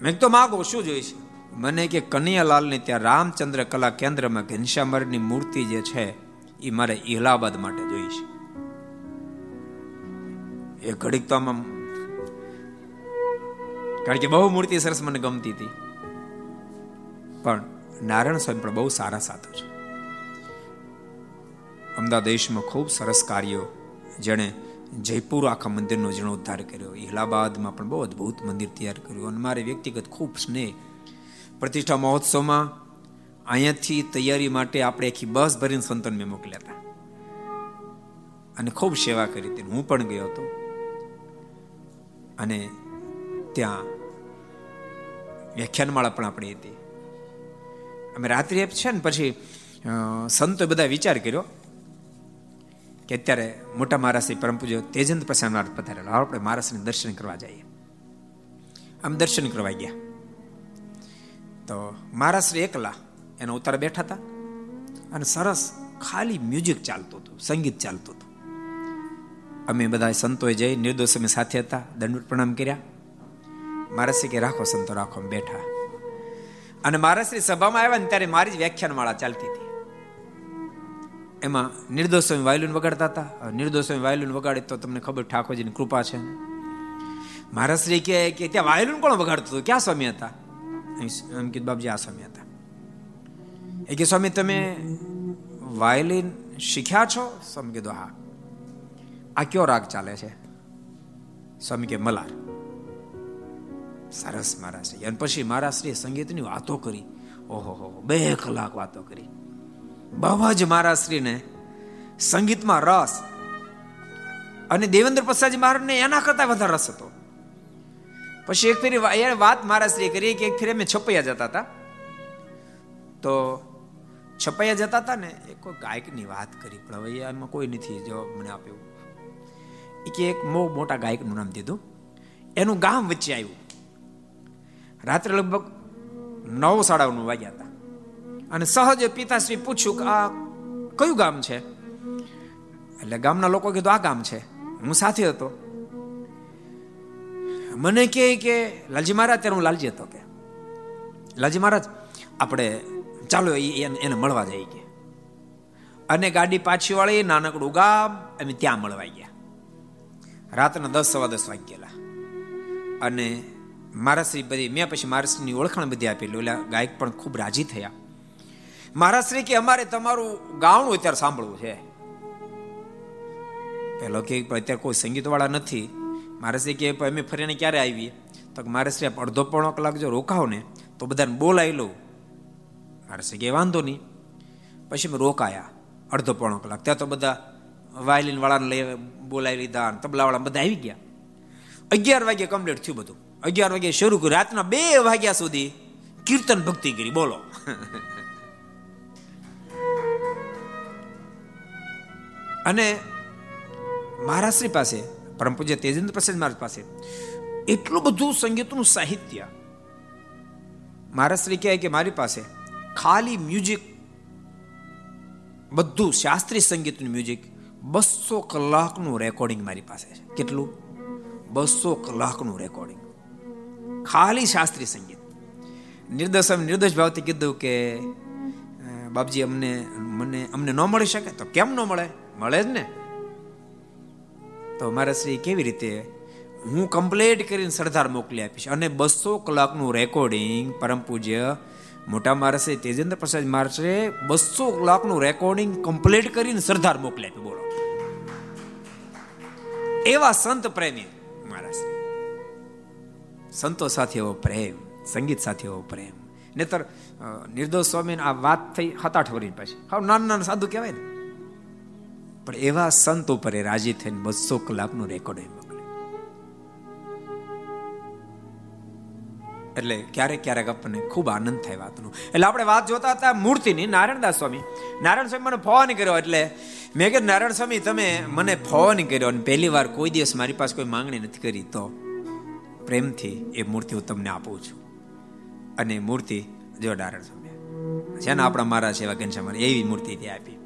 મેં તો માગો, શું જોઈશ? મને કે કનૈયાલાલને ત્યાં રામચંદ્ર કલા કેન્દ્રમાં ઘનશ્યામરની મૂર્તિ જે છે, એ મારે ઇલાહાબાદ માટે જોઈશ. એ ઘડીક તો આમાં કારણ કે બહુ મૂર્તિ સરસ મને ગમતી હતી. પણ નારાયણ સ્વામી પણ બહુ સારા સાધુ છે. અમદાવાદ દેશમાં ખૂબ સરસ કાર્યો જેણે જયપુર આખા મંદિરનો જીર્ણોદ્ધાર કર્યો. ઇલાહાબાદમાં પણ બહુ અદ્ભુત મંદિર તૈયાર કર્યું અને મારે વ્યક્તિગત ખૂબ સ્નેહ પ્રતિષ્ઠા મહોત્સવમાં અહીંયાથી તૈયારી માટે આપણે આખી બસ ભરીને સંતન મેં મોકલ્યા હતા. અને ખૂબ સેવા કરી હતી. હું પણ ગયો હતો. અને ત્યાં વ્યાખ્યાનમાળા પણ આપણી હતી. અમે રાત્રિ છે ને પછી સંતો બધા વિચાર કર્યો કે અત્યારે મોટા મહારાષ્ટ્રી પરમ પૂજ્ય તેજંત પ્રસાદ પધારેલો. આપણે મહારાષ્ટ્રને દર્શન કરવા જઈએ. આમ દર્શન કરવા ગયા. તો મહારાષ્ટ્ર એકલા એના ઉતાર બેઠા હતા અને સરસ ખાલી મ્યુઝિક ચાલતું હતું, સંગીત ચાલતું હતું. અમે બધા સંતોએ જઈ નિર્દોષ અમે સાથે હતા દંડ પ્રણામ કર્યા. મહારાષ્ટ્રી કે, રાખો સંતો, રાખો બેઠા. અને મહારાષ્ટ્રી સભામાં આવ્યા ને ત્યારે મારી જ વ્યાખ્યાન માળા ચાલતી હતી. એમાં નિર્દોષ સ્વામી વાયલુન વગાડતા હતા. નિર્દોષ સ્વામી વાયલુન વગાડે તો તમને ખબર ઠાકોરજીની કૃપા છે. મહારાષ્ટ્રી કહે કે ત્યાં વાયલુન કોણ વગાડતું હતું? ક્યાં સ્વામી હતા? એમ કીધું બાપજી આ સમય હતા એ કે સ્વામી તમે વાયલિન શીખ્યા છો સ્વામી કીધું હા આ કયો રાગ ચાલે છે સ્વામી કે મલાર સરસ મહારાજ અને પછી મહારાષ્ટ્રીય સંગીતની વાતો કરી ઓહો હો બે કલાક વાતો કરી બહુ જ મહારાષ્ટ્રીને સંગીતમાં રસ અને દેવેન્દ્ર પ્રસાદજી મહારાજને એના કરતા વધારે રસ હતો પછી એક ફેરી વાત મહારાષ્ટ્રીએ કરી કે એક ફેરી અમે છપૈયા જતા હતા. તો છપૈયા જતા હતા ને એ કોઈ ગાયકની વાત કરી, પણ હવે એમાં કોઈ નથી જવાબ મને આપ્યો. એ કે એક બહુ મોટા ગાયકનું નામ દીધું. એનું ગામ વચ્ચે આવ્યું. રાત્રે લગભગ નવ સાડા નવ વાગ્યા હતા. અને સહજ પિતાશ્રી પૂછ્યું કે આ કયું ગામ છે? એટલે ગામના લોકો કીધું આ ગામ છે. હું સાથે હતો. મને કહે કે, લાલજી મહારાજ, ત્યારે હું લાલજી હતો કે. લાલજી મહારાજ, આપણે ચાલો એને મળવા જઈએ કે. અને ગાડી પાછી વાળી નાનકડું ગામ અમે ત્યાં મળવા ગયા. રાતના દસ સવા દસ વાગ્યેલા. અને મારાશ્રી બધી મેં પછી મારાશ્રીની ઓળખાણ બધી આપેલી. ઓલા ગાયક પણ ખૂબ રાજી થયા. મહારાજ કે, અમારે તમારું ગાવણું અત્યારે સાંભળવું છે. પેલો કે અત્યારે કોઈ સંગીત વાળા નથી. મહારાજ કહે અમે ફરીને ક્યારે આવીએ? તો મહારાજ અડધો પોણો કલાક જો રોકાવ ને, તો બધાને બોલાવી લઉં. મહારાજ કે, વાંધો નહીં. પછી મેં રોકાયા. અડધો પોણો કલાક. ત્યાં તો બધા વાયલિન વાળાને લઈ બોલાવી લીધા તબલાવાળા બધા આવી ગયા. અગિયાર વાગે કમ્પ્લીટ થયું બધું. અગિયાર વાગે શરૂ કર્યું. રાતના બે વાગ્યા સુધી કીર્તન ભક્તિ કરી. બોલો. અને મહારાષ્ટ્રી પાસે પરમ પૂજ્ય તેજેન્દ્ર પ્રસાદ મહારાજ પાસે. એટલું બધું સંગીતનું સાહિત્ય. મહારાષ્ટ્રી કહે કે મારી પાસે ખાલી મ્યુઝિક બધું શાસ્ત્રીય સંગીતનું મ્યુઝિક બસો કલાકનું રેકોર્ડિંગ મારી પાસે છે. કેટલું? બસો કલાકનું રેકોર્ડિંગ ખાલી શાસ્ત્રીય સંગીત. નિર્દોષ નિર્દોષ ભાવથી કીધું કે બાપજી, અમને, મને, અમને ન મળી શકે? તો કેમ ન મળે? મળે જ ને? તો મહારાજશ્રી કેવી રીતે? હું કમ્પ્લેટ કરીને સરદાર મોકલી આપીશ. અને બસો કલાકનું રેકોર્ડિંગ પરમ પૂજ્ય, મોટા મારસે તેજેન્દ્ર પ્રસાદ મહારાજે બસો કલાકનું રેકોર્ડિંગ કમ્પ્લીટ કરીને સરદાર મોકલી આપી બોલો. એવા સંત પ્રેમી મારા સંતો સાથે એવો પ્રેમ, સંગીત સાથે એવો પ્રેમ. નેતર નિર્દોષ સ્વામી આ વાત થઈ સાત આઠ વર્ષ પછી. હવે નાના નાના સાધુ કહેવાય ને. પણ એવા સંત ઉપર એ રાજી થઈને બસો કલાકનું રેકોર્ડ મોકલે. એટલે ક્યારેક ક્યારેક આપણને ખૂબ આનંદ થાય વાતનો. એટલે આપણે વાત જોતા હતા મૂર્તિની, નારાયણદાસ સ્વામી. નારાયણ સ્વામી મને ફોન કર્યો એટલે મેં કીધું, નારાયણ સ્વામી, તમે મને ફોન કર્યો અને પહેલી વાર કોઈ દિવસ મારી પાસે કોઈ માંગણી નથી કરી તો પ્રેમથી એ મૂર્તિ હું તમને આપું છું. અને મૂર્તિ જો નારાયણ સ્વામી. છે ને આપણા મારા સેવા ઘનશ્યામ એવી મૂર્તિ ત્યાં આપી.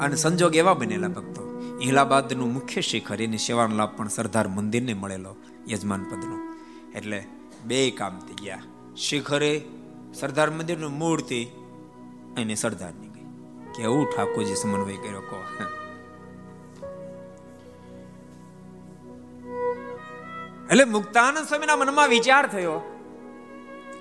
અને સંજોગ એવા બનેલા ભક્તો. ઇલાહાબાદનું મુખ્ય શિખર એની સેવાનો લાભ પણ સરદાર મંદિરને મળેલો યજમાન પદનો. એટલે બે કામ થઈ ગયા. શિખરે સરદાર મંદિરનું મૂર્તિ અને સરદારની ગઈ. કેવું ઠાકોરજી સમન્વય કર્યો કહો. એટલે મુક્તાનંદ સ્વામીના મનમાં વિચાર થયો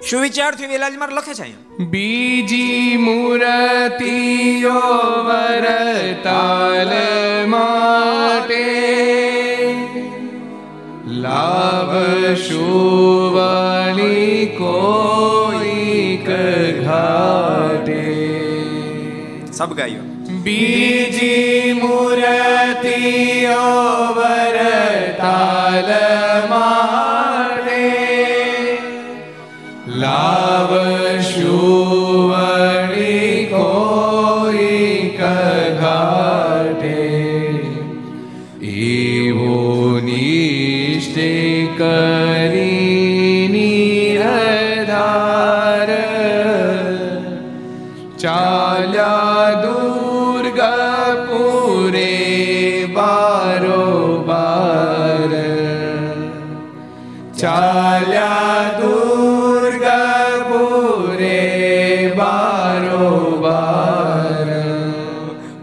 શું વિચાર થયો વેલાજ લખે છે અહીંયા? બીજી મૂર્તિઓ વરતાલ માટે લાવ શુવણી કોઈ ઘાટે. સબ ગાયો. બીજી મૂર્તિઓ બારો બાર ચાલ્યા દુર્ગપુરે બારોબાર.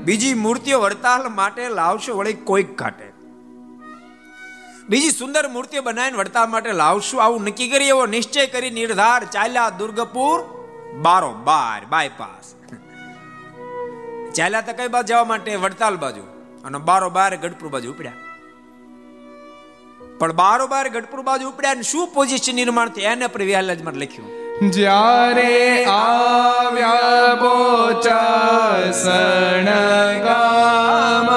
બીજી મૂર્તિઓ વડતાલ માટે લાવશો, વળી કોઈક કાટે બીજી સુંદર મૂર્તિઓ બનાવીને વડતાલ માટે લાવશું, આવું નક્કી કરી, એવો નિશ્ચય કરી, નિર્ધાર, ચાલ્યા દુર્ગપુર બારો બાર બાયપાસ. ચાલ્યા તો કઈ બાજુ જવા માટે? વડતાલ બાજુ. અને બારો બાર ગઢપુર બાજુ ઉપડ્યા. પણ બારો બાર ગઢપુર બાજુ ઉપડ્યા અને શું પોઝિશન નિર્માણ થયું એને પર વિહાલજમાં લખ્યું? જ્યારે આવ્યા બોચા ગામ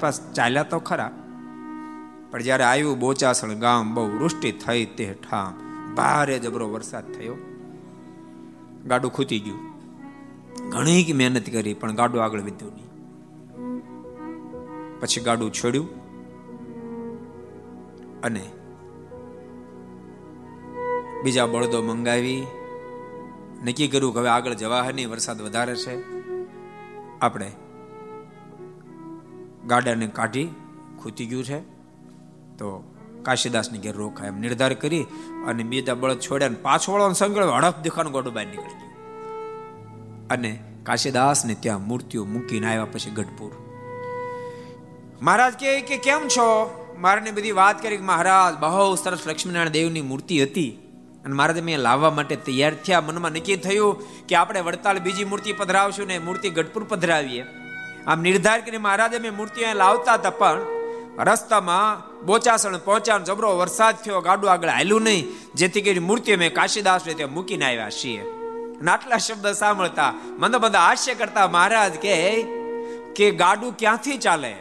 બાયપાસ ચાલ્યા તો ખરા. પણ જ્યારે આવ્યું બોચાસણ ગામ, બહુ વૃષ્ટિ થઈ તે ઠામ. ભારે જબરો વરસાદ થયો. ગાડું ખૂતી ગયું. ઘણી મહેનત કરી, પણ ગાડું આગળ વધ્યું નહીં. પછી ગાડું છોડ્યું. અને બીજા બળદો મંગાવી. નક્કી કર્યું કે હવે આગળ જવા નહીં, વરસાદ વધારે છે. આપણે ગાડાને કાઢી ખૂતી ગયું છે. તો કાશીદાસને ઘેર રોકાય એમ નિર્ધાર કરી અને બીજા બળદ છોડ્યા અને પાછો વળવાનો સંગળ હડપ દેખાનું ગોડું બહાર નીકળી ગયું. અને કાશીદાસને ત્યાં મૂર્તિઓ મૂકીને આવ્યા પછી ગઢપુર. મહારાજ કહે કે કેમ છો? મારાને બધી વાત કરી કે મહારાજ, બહુ સરસ લક્ષ્મીનારાયણ દેવની મૂર્તિ હતી. અને મહારાજે મેં લાવવા માટે તૈયાર થયા. મનમાં નક્કી થયું કે આપણે વડતાલ બીજી મૂર્તિ પધરાવશું ને મૂર્તિ ગઢપુર પધરાવીએ. આમ નિર્ધાર કરીને મહારાજે મેં મૂર્તિ અહીંયા લાવતા હતા, પણ રસ્તામાં બોચાસણ પહોંચ્યા જબરો વરસાદ થયો, ગાડું આગળ હાલ્યું નહીં. જેથી કરી મૂર્તિ મેં કાશીદાસ ત્યાં મૂકીને આવ્યા છીએ. અને આટલા શબ્દ સાંભળતા, મને બધા હાસ્ય કરતા મહારાજ કે કે ગાડું ક્યાંથી ચાલે?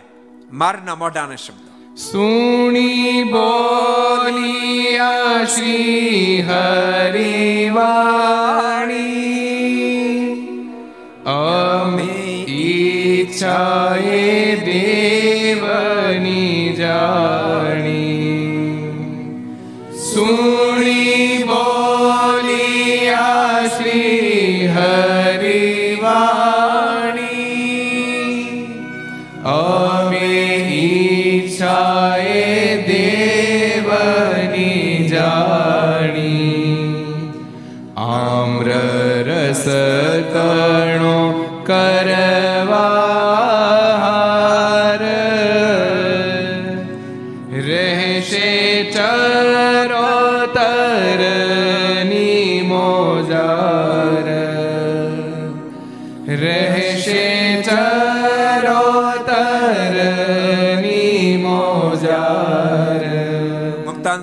મારના મોઢાના શબ્દ. સુણી બોલિયા શ્રી હરિવાણી. ઈચ્છાએ દેવની જાણી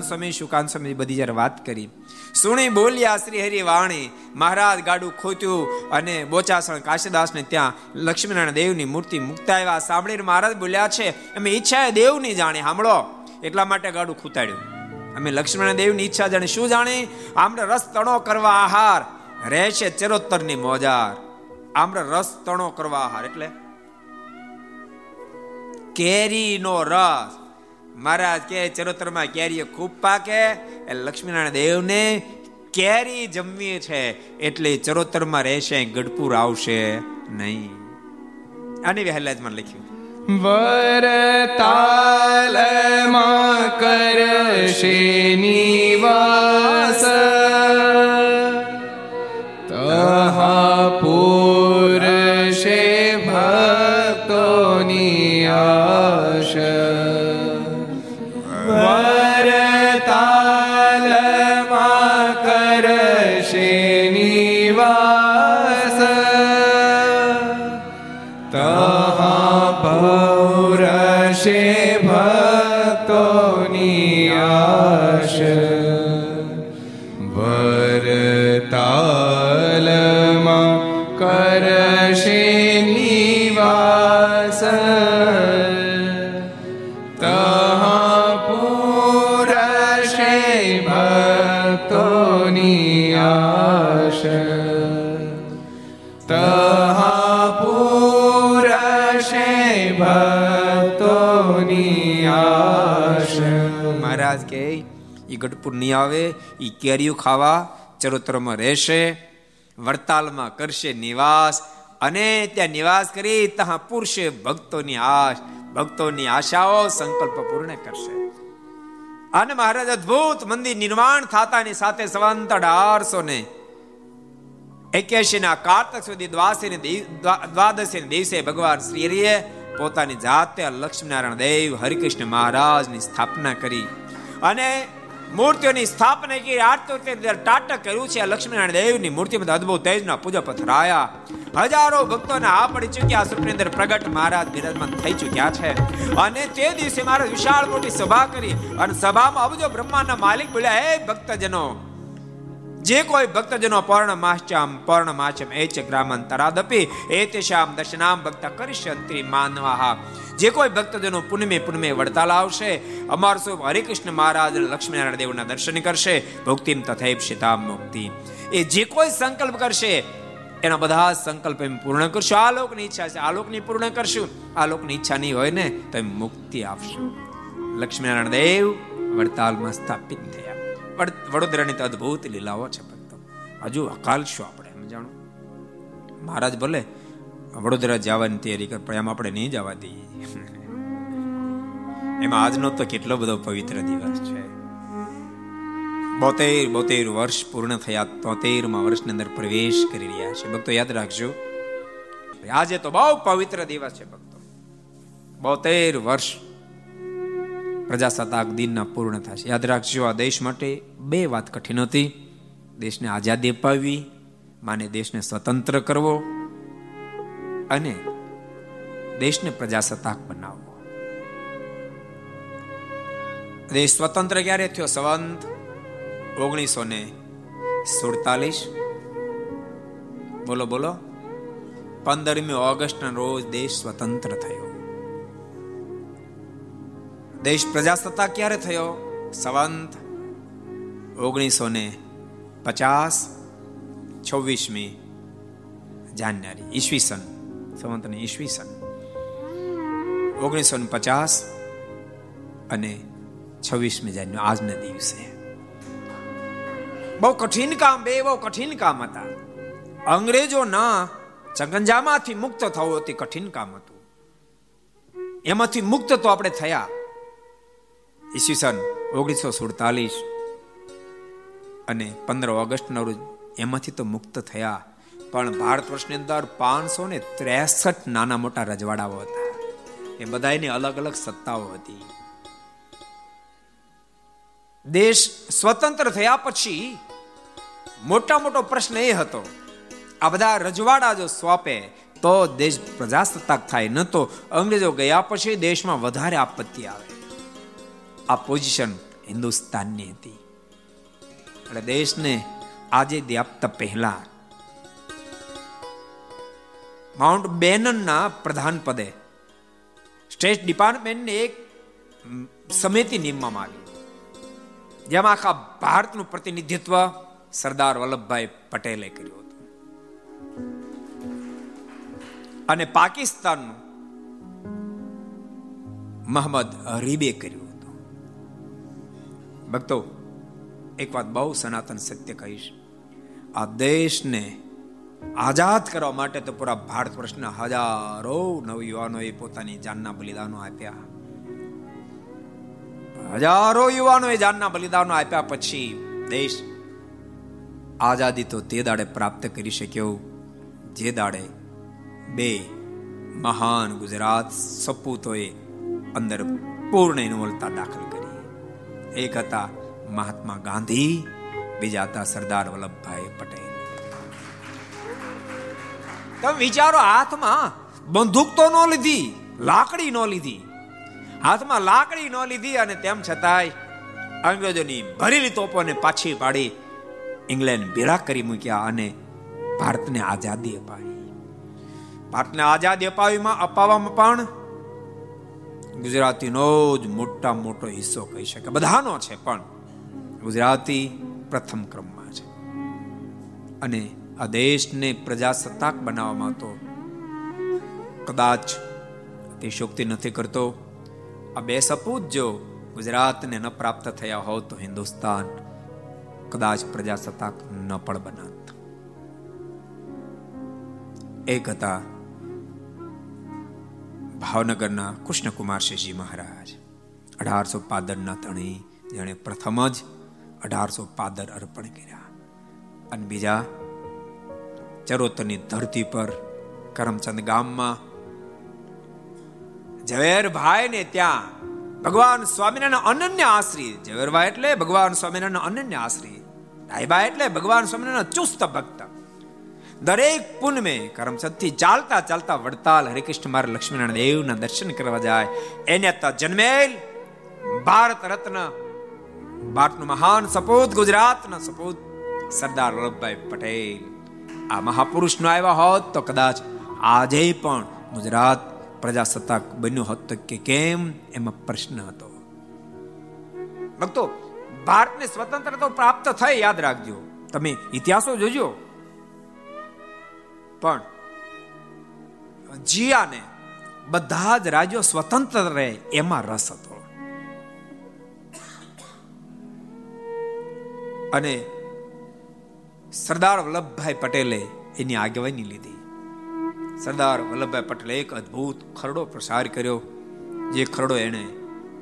સ્વામી સુકાંત સ્વામી બધી જ્યારે વાત કરી, સુણી બોલ્યા શ્રી હરિ વાણી, મહારાજ ગાડું ખોત્યું અને બોચાસણ કાશીદાસને ત્યાં લક્ષ્મીનારાયણ દેવની મૂર્તિ મુક્તા આવ્યા. સાંભળીને મહારાજ બોલ્યા છે, અમે ઈચ્છા દેવની જાણે, સાંભળો. એટલા માટે ગાડું ખૂતાડ્યું. અમે લક્ષ્મીનારાયણ દેવની ઈચ્છા જાણે, શું જાણે? આમરે રસ તણો કરવા આહાર. રહેશે ની મોજાર. આમરે રસ તણો કરવા આહાર. એટલે કેરીનો રસ. મહારાજ કે ચરોતરમાં કેરી ખૂબ પાકે એટલે લક્ષ્મીનારાયણ દેવને કેરી જમવી છે, એટલે ચરોતરમાં રહેશે, ગઢપુર આવશે નહીં. આની વહેલા જ મને લખ્યું. વરતાલમાં કરશે નિવાસ. તહા આશ મહારાજ કે એ ગઢપુર નહીં આવે એ કેરીઓ ખાવા ચરોતરમાં રહેશે વડતાલમાં કરશે નિવાસ અને ત્યાં નિવાસ કરી ત્યાં પૂરશે ભક્તોની આશ ભક્તોની આશાઓ સંકલ્પ પૂર્ણ કરશે. અને મહારાજ અદભુત મંદિર નિર્માણ થતાની સાથે સંવંત અઢારસો ને એક્યાસી ના કારતક સુધી દ્વાસી દ્વાદશી દિવસે ભગવાન શ્રી હરિએ પોતાની જાતે લક્ષ્મીનારાયણ દેવ, હરિકૃષ્ણ મહારાજની સ્થાપના કરી. અને મૂર્તિઓની સ્થાપના કરી. આટલું ટાટક કર્યું છે. લક્ષ્મીનારાયણ દેવની મૂર્તિમાં અદભુત તેજના પૂજા પથરાયા. હજારો ભક્તોને આ પડી ચૂક્યા સ્વરૂપની અંદર પ્રગટ મહારાજ બિરાજમાન થઈ ચૂક્યા છે. અને તે દિવસે મહારાજ વિશાળ મોટી સભા કરી. અને સભામાં અબજો બ્રહ્માંડના માલિક બોલ્યા, હે ભક્તજનો જે કોઈ ભક્તજનો પર્ણમાશ્ચામ પર્ણમાચમ એ ચ ગ્રામાંતરાદપી, એ તેશામ દર્શનામ ભક્ત કરિષ્યંત્રી માનવાહ. જે કોઈ ભક્તજનો પુનમે પુનમે વડતાલ આવશે, અમાર શું હરિકૃષ્ણ મહારાજ લક્ષ્મીનારાયણ દેવના દર્શન કરશે, ભક્તિમ તથૈપ શિતામ મુક્તિ એ જે કોઈ સંકલ્પ કરશે, એના બધા સંકલ્પ એમ પૂર્ણ કરશું. આ લોકની ઈચ્છા છે, આ લોકની પૂર્ણ કરશું. આ લોકની ઈચ્છા નહીં હોય ને, તો મુક્તિ આપશું. લક્ષ્મીનારાયણ દેવ વડતાલમાં સ્થાપિત થયા. વડોદરાની તો અદભુત લીલાઓ છે ભક્તો. હજુ અકાલશું આપણે, એમ જાણો? મહારાજ ભલે વડોદરા જવાની તૈયારી કર, પણ એમ આપણે નહીં જવા દઈએ. એમાં આજનો તો કેટલો બધો પવિત્ર દિવસ છે. બોતેર બોતેર વર્ષ પૂર્ણ થયા તોતેરમાં વર્ષની અંદર પ્રવેશ કરી રહ્યા છે. ભક્તો, યાદ રાખજો, આજે તો બહુ પવિત્ર દિવસ છે ભક્તો. બોતેર વર્ષ પ્રજાસત્તાક દિનના પૂર્ણ થશે. યાદ રાખજો, આ દેશ માટે બે વાત કઠિન હતી. દેશને આઝાદી અપાવવી, માને દેશને સ્વતંત્ર કરવો અને દેશને પ્રજાસત્તાક બનાવવો. દેશ સ્વતંત્ર ક્યારે થયો? સંવંત ઓગણીસો ને સુડતાલીસ. બોલો બોલો. પંદરમી ઓગસ્ટના રોજ દેશ સ્વતંત્ર થયો. દેશ પ્રજાસત્તાક ક્યારે થયો? સંવંત ઓગણીસો ને પચાસ છવ્વીસમી જાન્યુઆરી. ઈસવીસન. સંવંતની ઈસવીસન. ઓગણીસો ને પચાસ અને છવ્વીસમી જાન્યુઆરી. આજના દિવસે. બહુ કઠિન કામ બે, બહુ કઠિન કામ હતા. અંગ્રેજોના ચગંજામાંથી મુક્ત થવું અતિ કઠિન કામ હતું. એમાંથી મુક્ત તો આપણે થયા. ઈસવીસન ઓગણીસો સુડતાલીસ અને પંદર ઓગસ્ટના રોજ એમાંથી તો મુક્ત થયા. પણ ભારત વર્ષની અંદર પાંચસો ને ત્રેસઠ નાના મોટા રજવાડાઓ હતા. એ બધાની અલગ અલગ સત્તાઓ હતી. દેશ સ્વતંત્ર થયા પછી મોટા મોટો પ્રશ્ન એ હતો, આ બધા રજવાડા જો સ્વાપે તો દેશ પ્રજાસત્તાક થાય, ન તો અંગ્રેજો ગયા પછી દેશમાં વધારે આપત્તિ આવે. આ પોઝિશન હિન્દુસ્તાનની હતી. એટલે દેશને આજે આપતા પહેલા. માઉન્ટ બેનનના પ્રધાન પદે સ્ટેટ ડિપાર્ટમેન્ટની એક સમિતિ નિમવામાં આવી. જેમાં આખા ભારતનું પ્રતિનિધિત્વ સરદાર વલ્લભભાઈ પટેલે કર્યું હતું. અને પાકિસ્તાનનું મહમદ હરીબે કર્યું. ભક્તો, એક વાત બહુ સનાતન સત્ય કહીશ. આ દેશને આઝાદ કરવા માટે તો પૂરા ભારત વર્ષના હજારો નવયુવાનોએ પોતાની જાનના બલિદાનો આપ્યા. હજારો યુવાનોએ જાનના બલિદાનો આપ્યા પછી દેશ આઝાદી તો તે દાડે પ્રાપ્ત કરી શક્યો, જે દાડે બે મહાન ગુજરાત સપૂતોએ અંદર પૂર્ણ ઇન્વોલ્વતા દાખલ એક હતા મહાત્મા ગાંધી બીજા હતા સરદાર વલ્લભભાઈ પટેલ. તમે વિચારો, હાથમાં બંદૂક તો ન લીધી, લાકડી ન લીધી. હાથમાં લાકડી ન લીધી અને તેમ છતાંય અંગ્રેજોની ભરેલી તોપોને પાછી પાડી ઇંગ્લેન્ડ ભેળા કરી મૂક્યા અને ભારતને આઝાદી અપાવી. ભારતને આઝાદી અપાવીમાં અપાવવામાં પણ ગુજરાતીનો જ મોટા મોટો હિસ્સો કહી શકે બધાનો છે, પણ ગુજરાતી પ્રથમ ક્રમમાં છે. અને આ દેશને પ્રજાસત્તાક બનાવવામાં તો કદાચ તે શોક્તિ નથી કરતો. આ બે સપૂત જો ગુજરાતને ન પ્રાપ્ત થયા હોત તો હિન્દુસ્તાન કદાચ પ્રજાસત્તાક ન પણ બનાત. એક હતા ભાવનગરના કૃષ્ણકુમારસિંહજી મહારાજ. અઢારસો પાદરના ધણી જેણે પ્રથમ જ અઢારસો પાદર અર્પણ કર્યા. અને બીજા ચરોતરની ધરતી પર કરમચંદ ગામમાં ઝવેરભાઈ ને ત્યાં ભગવાન સ્વામિનારાયણ અનન્ય આશ્રી ઝવેરભાઈ એટલે ભગવાન સ્વામિનારાયણ અનન્ય આશ્રી. ડાયબા એટલે ભગવાન સ્વામિનારાયણ ચુસ્ત ભક્ત. દરેક પુનમે કરમચંદથી ચાલતા ચાલતા વડતાલ હરિકૃષ્ણ માર લક્ષ્મીનારાયણ દેવના દર્શન કરવા જાય એને તો જન્મેલ ભારત રત્ન ભારતનું મહાન સપૂત ગુજરાતના સપૂત સરદાર વલ્લભભાઈ પટેલ આ મહાપુરુષનો આવ્યા હોત તો કદાચ આજે પણ ગુજરાત પ્રજાસત્તાક બન્યું હોત કે કેમ એમાં પ્રશ્ન હતો ભક્તો ભારતને સ્વતંત્રતા પ્રાપ્ત થઈ યાદ રાખજો તમે ઇતિહાસો જોજો પણ જીયાને બધા જ રાજ્યો સ્વતંત્ર રહે એમાં રસ હતો. અને સરદાર વલ્લભભાઈ પટેલે એની આગેવાની લીધી. સરદાર વલ્લભભાઈ પટેલે એક અદ્ભુત ખરડો પ્રસાર કર્યો, જે ખરડો એણે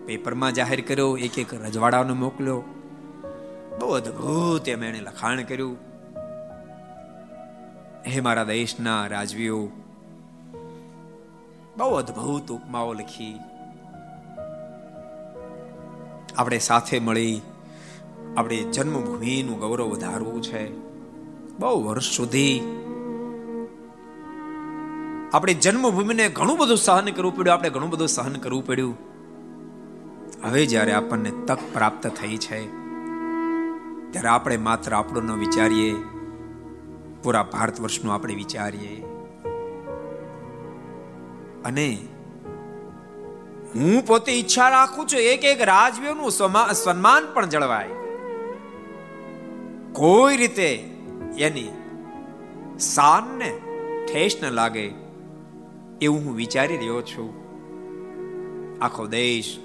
પેપરમાં જાહેર કર્યો, એક એક રજવાડાનો મોકલ્યો. બહુ અદ્ભુત એમ એણે લખાણ કર્યું. હે મારા દેશના રાજવીઓ, બહુ અદ્ભુત ઉપમાઓ લખી. આપણે સાથે મળી આપણે જન્મભૂમિનું ગૌરવ વધારવું છે. બહુ વર્ષ સુધી આપણે જન્મભૂમિને ઘણું બધું સહન કરવું પડ્યું, આપણે ઘણું બધું સહન કરવું પડ્યું. હવે જ્યારે આપણને તક પ્રાપ્ત થઈ છે, ત્યારે આપણે માત્ર આપણો ન વિચારીએ. પૂરા ભારત વર્ષનું આપણે વિચારીએ. અને હું પોતે ઈચ્છા રાખું છું એક એક રાજવીઓનું સન્માન પણ જળવાય. કોઈ રીતે એની શાનને ઠેસ ન લાગે એવું હું વિચારી રહ્યો છું. આખો દેશ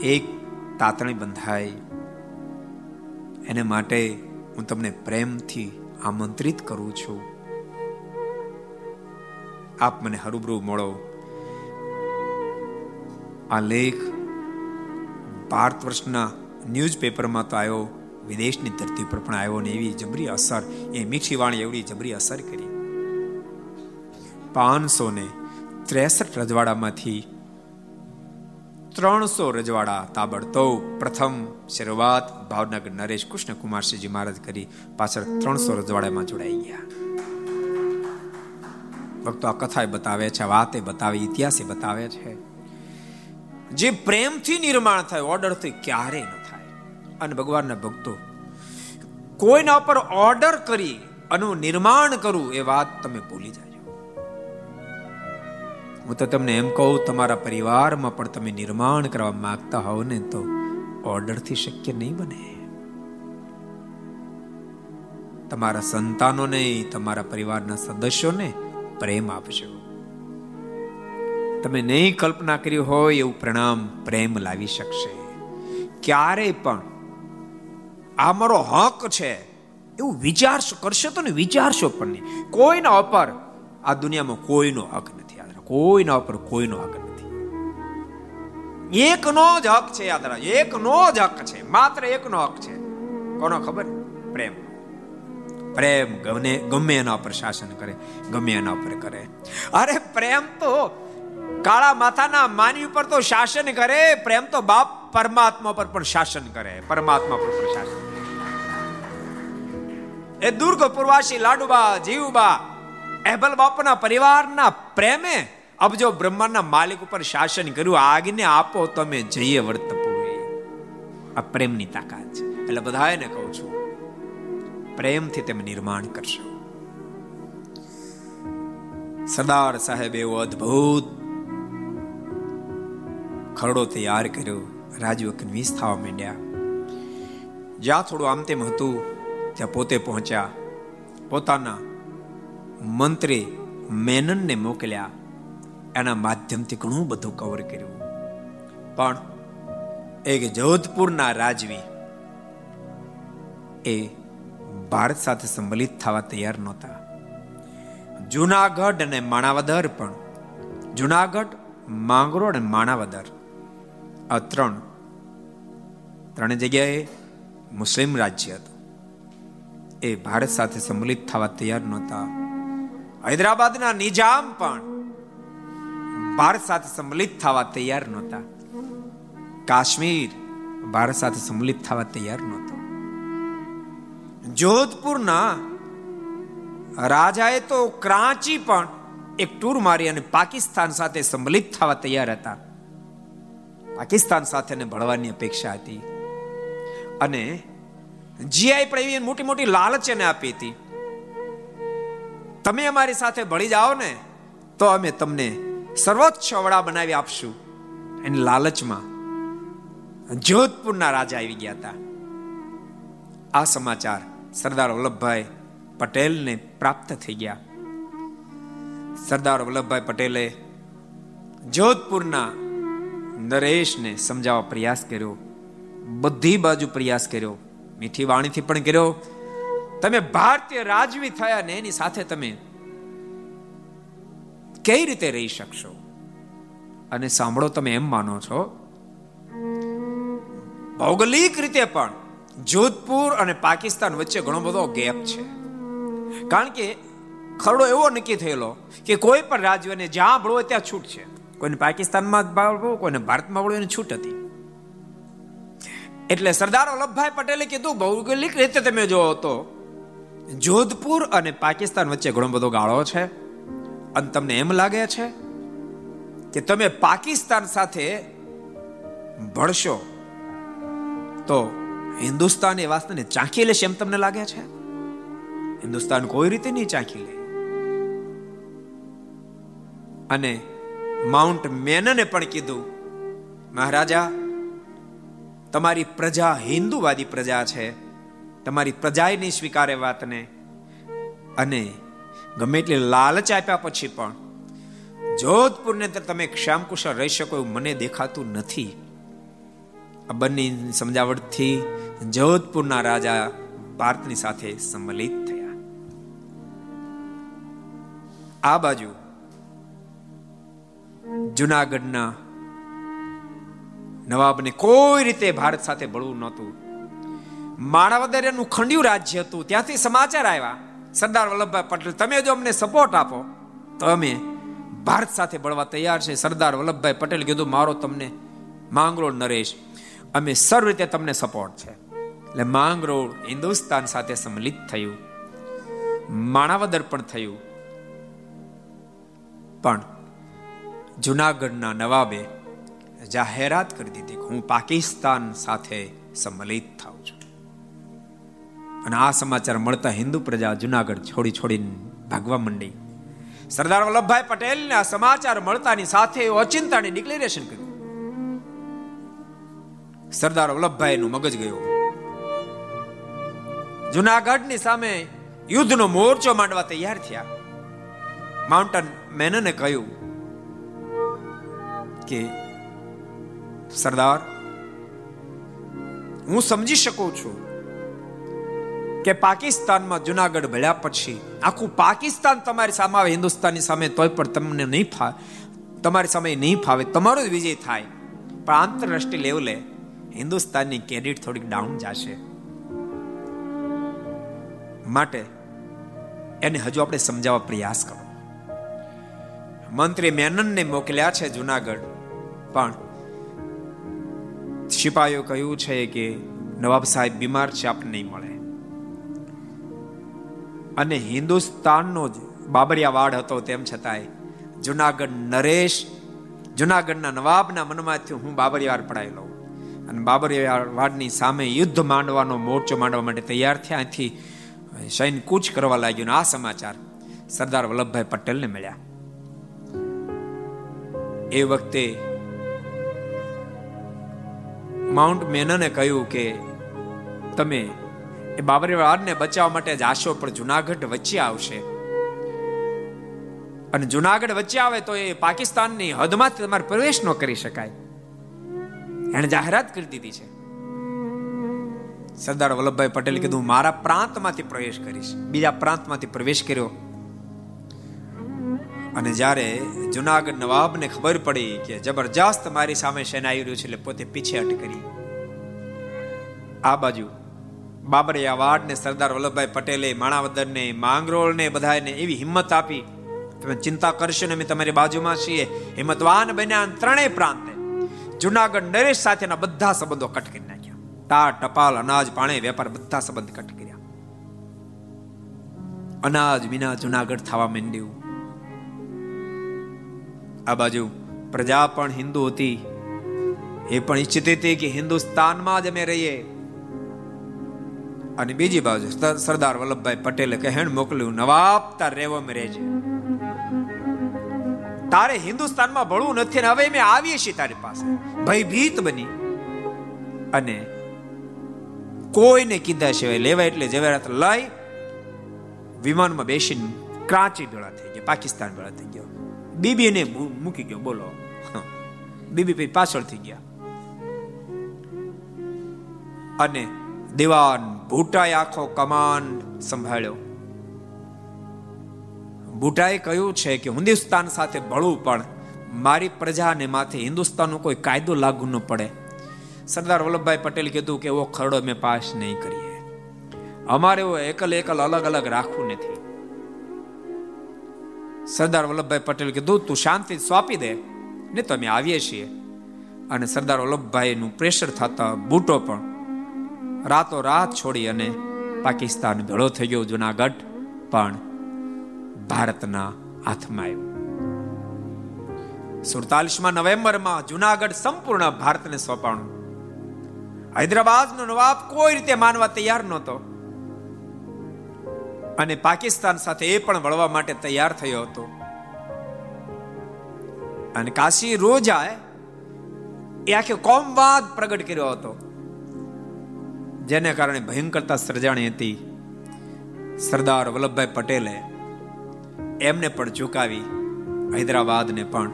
એક તાતણી બંધાય. એને માટે હું તમને પ્રેમથી આમંત્રિત કરું છું. આપ મને હરુબરૂ મળો. આ લેખ ભારત વર્ષના ન્યૂઝપેપરમાં તો આવ્યો, વિદેશની ધરતી પર પણ આવ્યો ને એવી જબરી અસર, એ મીઠી વાણી એવડી જબરી અસર કરી. પાંચસો ને ત્રેસઠ રજવાડામાંથી ત્રણસો રજવાડા તાબડતો પ્રથમ શરૂઆત ભાવનગર નરેશ કૃષ્ણ કુમારસિંહજી મહારાજ કરી. પાછળ ત્રણસો રજવાડામાં જોડાઈ ગયા. ભક્તો આ કથા બતાવે છે વાતે બતાવે, ઇતિહાસે બતાવે છે. જે પ્રેમથી નિર્માણ થાય, ઓર્ડરથી ક્યારે ન થાય. અને ભગવાનના ભક્તો, કોઈના પર ઓર્ડર કરી અનુ નિર્માણ કરવું એ વાત તમે ભૂલી જાજો હું તો તમને એમ કહું, તમારા પરિવારમાં પણ તમે નિર્માણ કરવા માંગતા હોવ ને તો ઓર્ડરથી શક્ય નહીં બને. તમારા સંતાનોને, તમારા પરિવારના સદસ્યોને પ્રેમ આપજો. તમે નહીં કલ્પના કરી હોય એવું પ્રણામ પ્રેમ લાવી શકશે. ક્યારે પણ આ મારો હક છે એવું વિચારશો, કરશો તો ને વિચારશો પણ નહીં. કોઈના ઉપર આ દુનિયામાં કોઈનો હક નથી. કોઈના ઉપર કોઈનો હક નથી. એકનો જ હક છે યાદ રાખજો. એકનો જ હક છે. માત્ર એકનો હક છે. કોનો ખબર? પ્રેમ. પ્રેમ ગમે ગમે એના ઉપર શાસન કરે, ગમે એના ઉપર કરે. અરે પ્રેમ તો કાળા માથાના માની ઉપર તો શાસન કરે, પ્રેમ તો બાપ પરમાત્મા પર પણ શાસન કરે. પરમાત્મા પર પણ શાસન એ દુર્ગ પૂર્વાસી લાડુબા, જીવબા એબલ બાપના પરિવારના પ્રેમે અબજો બ્રહ્માંડના માલિક ઉપર શાસન કર્યું, આગને આપો, તમે જઈએ વર્તપુએ આ પ્રેમની તાકાત છે. એટલે બધાને કહું છું, પ્રેમથી તમે નિર્માણ કરશો. સરદાર સાહેબ એવો અદ્ભુત ખરડો તૈયાર કર્યો રાજુ કન્વિન્સ થવા માંડ્યા. જ્યાં થોડું આમ તેમ હતું, ત્યાં પોતે પહોંચ્યા. પોતાના મંત્રી મેનનને મોકલ્યા. એના માધ્યમથી ઘણું બધું કવર કર્યું. પણ એક જોધપુરના રાજવી એ ભારત સાથે સંમલિત થવા તૈયાર નહોતા. જુનાગઢ અને માણાવદર પણ. જુનાગઢ, માંગરોળ અને માણાવદર. આ ત્રણ ત્રણ જગ્યાએ મુસ્લિમ રાજ્ય હતું. એ ભારત સાથે સંમલિત થવા તૈયાર નહોતા. હૈદરાબાદના નિજામ પણ ભારત સાથે સંમલિત થવા તૈયાર નહોતા. કાશ્મીર ભારત સાથે સંમલિત થવા તૈયાર નહોતો. જોધપુરના રાજાએ તો ક્રાંચી પણ એક ટૂર મારી અને પાકિસ્તાન સાથે સંમલિત થવા તૈયાર હતા. પાકિસ્તાન સાથે ભળવાની અપેક્ષા હતી. અને જીઆઈ પણ એવી મોટી મોટી લાલચ એને આપી હતી. તમે અમારી સાથે ભળી જાઓ ને, તો અમે તમને સર્વોચ્ચ વડા બનાવી આપશું. એની લાલચમાં જોધપુરના રાજા આવી ગયા હતા. આ સમાચાર સરદાર વલ્લભભાઈ પટેલને પ્રાપ્ત થઈ ગયા. સરદાર વલ્લભભાઈ પટેલે જોધપુરના નરેશને સમજાવવા પ્રયાસ કર્યો. બધી બાજુ પ્રયાસ કર્યો. મીઠી વાણીથી પણ કર્યો. તમે ભારતીય રાજવી થયા ને એની સાથે તમે કઈ રીતે રહી શકશો? અને સાંભળો તમે એમ માનો છો, ભૌગોલિક રીતે પણ જોધપુર અને પાકિસ્તાન વચ્ચે ઘણો બધો ગેપ છે. કારણ કે ખરડો એવો નક્કી થયેલો કે કોઈ પણ રાજ્યને જ્યાં ભળવો ત્યાં છૂટ છે. કોઈને પાકિસ્તાનમાં ભળવું કોઈને ભારતમાં ભળવું એની છૂટ હતી. એટલે સરદાર વલ્લભભાઈ પટેલે કીધું, ભૌગોલિક રીતે તમે જો તો જોધપુર અને પાકિસ્તાન વચ્ચે ઘણો બધો ગાળો છે. અને તમને એમ લાગે છે કે તમે પાકિસ્તાન સાથે ભળશો, તો હિન્દુસ્તાન એ વાસ્તવને ચાંખી લેશે એમ તમને લાગે છે? હિન્દુસ્તાન કોઈ રીતે નહીં ચાંખી લે. અને માઉન્ટ મેનને પણ કીધું, મહારાજા, તમારી પ્રજા હિન્દુવાદી પ્રજા છે. તમારી પ્રજાએ નહીં સ્વીકારે વાતને. અને ગમે એટલી લાલચ આપ્યા પછી પણ જોધપુરને અંદર તમે ક્ષામકુશળ રહી શકો એવું મને દેખાતું નથી. આ બંને સમજાવટથી જોધપુરના રાજા ભારતની સાથે સંમલિત થયા. આ બાજુ જુનાગઢના નવાબને કોઈ રીતે ભારત સાથે ભળવું નહોતું. માણાવદરિયાનું ખંડિયું રાજ્ય હતું. ત્યાંથી સમાચાર આવ્યા. સરદાર વલ્લભભાઈ પટેલ, તમે જો અમને સપોર્ટ આપો, તો અમે ભારત સાથે ભળવા તૈયાર છે. સરદાર વલ્લભભાઈ પટેલ કીધું, મારો તમને માંગરોળ નરેશ. અમે સર્વ રીતે તમને સપોર્ટ છે. એટલે માંગરોળ હિન્દુસ્તાન સાથે સંમલિત થયું. માણાવદર પણ થયું. પણ જુનાગઢના નવાબે જાહેરાત કરી દીધી હું પાકિસ્તાન સાથે સંમલિત થાઉં. અને આ સમાચાર મળતા હિન્દુ પ્રજા જુનાગઢ છોડી છોડીને ભાગવા માંડી. સરદાર વલ્લભભાઈ પટેલને આ સમાચાર મળતાની સાથે ઓચિંતાની ડિક્લેરેશન કર્યું સરદાર વલ્લભભાઈ નું મગજ ગયો. જુનાગઢની સામે યુદ્ધનો મોરચો માંડવા તૈયાર થયા. માઉન્ટન મેનને કહ્યું કે, સરદાર, હું સમજી શકું છું કે પાકિસ્તાનમાં જુનાગઢ ભળ્યા પછી આખું પાકિસ્તાન તમારી સામે આવે, હિન્દુસ્તાનની સામે તોય પણ તમને નહીં ફાવે તમારી સામે નહીં ફાવે, તમારો જ વિજય થાય. પણ આંતરરાષ્ટ્રીય લેવલે હિન્દુસ્તાનની ક્રેડિટ થોડીક ડાઉન જશે. માટે એને હજુ આપણે સમજાવવા પ્રયાસ કરો. મંત્રી મેનનને મોકલ્યા છે જુનાગઢ, પણ સિપાહીઓ કહ્યું છે કે નવાબ સાહેબ બીમાર છે, આપને નહીં મળે. અને હિન્દુસ્તાનનો જ બાબરિયા વાડ હતો તેમ છતાંય જુનાગઢ નરેશ, જુનાગઢના નવાબના મનમાંથી હું બાબરિયાર પડાવી લઉં અને બાબરિયાવાડની સામે યુદ્ધ માંડવાનો મોરચો માંડવા માટે તૈયાર થયા. અહીંથી સૈન કૂચ કરવા લાગ્યું આ સમાચાર સરદાર વલ્લભભાઈ પટેલને મળ્યા. એ વખતે માઉન્ટ મેનને કહ્યું કે તમે એ બાબરી વાડને બચાવવા માટે જાશો પણ જુનાગઢ વચ્ચે આવશે. અને જુનાગઢ વચ્ચે આવે તો એ પાકિસ્તાનની હદમાંથી તમારે પ્રવેશ ન કરી શકાય. એને જાહેરાત કરી દીધી છે. સરદાર વલ્લભભાઈ પટેલ કીધું, મારા પ્રાંતમાંથી પ્રવેશ કરીશ. બીજા પ્રાંતમાંથી પ્રવેશ કર્યો. અને જ્યારે જુનાગઢ નવાબને ખબર પડી કે જબરજસ્ત મારી સામે સેના આવી રહ્યું છે, એટલે પોતે પીછેહટ કરી. આ બાજુ બાબરિયા વાડ ને સરદાર વલ્લભભાઈ પટેલે માણાવદરને માંગરોળને બધાને એવી હિંમત આપી. તમે ચિંતા કરશો ને અમે તમારી બાજુમાં છીએ. હિંમતવાન બન્યા ત્રણેય પ્રાંતે જુનાગઢ નરેશ સાથેના બધા સંબંધો કટ કરી નાખ્યા. તા ટપાલ, અનાજ, પાણી, વેપાર બધા સંબંધ કટ કર્યા. અનાજ વિના જુનાગઢ થવા માંડ્યું. આ બાજુ પ્રજા પણ હિન્દુ હતી. એ પણ ઈચ્છતી હતી કે હિન્દુસ્તાનમાં જ અમે રહીએ. અને બીજી બાજુ સરદાર વલ્લભભાઈ પટેલે કહેણ મોકલ્યું, નવાબ, તાર રેવમ રેજે. તારે હિન્દુસ્તાનમાં ભળવું નથી ને હવે મેં આવીએ છીએ તારી પાસે. ભયભીત બની. અને કોઈને કીધા સિવાય લેવાય એટલે જવેરાત લઈ વિમાનમાં બેસીને ક્રાંચી ભેળા થઈ ગયા, પાકિસ્તાન ભેળા થઈ ગયો. બીબી એને મૂકી ગયો, બોલો. બીબી પછી પાછળ થઈ ગયા. અને દિવાન ભૂટાએ આખો કમાન્ડ સંભાળ્યો. ભૂટાએ કહ્યું છે કે હિન્દુસ્તાન સાથે ભળવું પણ મારી પ્રજાને માથે હિન્દુસ્તાનનો કોઈ કાયદો લાગુ ન પડે. સરદાર વલ્લભભાઈ પટેલ કીધું કે એવો ખરડો મેં પાસ નહીં કરીએ. અમારે એવો એકલ એકલ અલગ અલગ રાખવું નથી. સરદાર વલ્લભભાઈ પટેલ કીધું, તું શાંતિ સોંપી દે ને તો અમે આવીએ છીએ. અને સરદાર વલ્લભભાઈનું પ્રેશર થતા બૂટો પણ રાતો રાત છોડી અને પાકિસ્તાન ભેળો થઈ ગયો જુનાગઢ. પણ ભારતના હાથમાં આવ્યું. સુડતાલીસમાં નવેમ્બરમાં જુનાગઢ સંપૂર્ણ ભારતને સોંપાણું. હૈદરાબાદનો નવાબ કોઈ રીતે માનવા તૈયાર નહોતો. અને પાકિસ્તાન સાથે એ પણ વળવા માટે તૈયાર થયો હતો. અને કાશી રોજાએ એ આખે કોમવાદ પ્રગટ કર્યો હતો. જેને કારણે ભયંકરતા સર્જાણી હતી. સરદાર વલ્લભભાઈ પટેલે એમને પણ ચૂકાવી હૈદરાબાદને પણ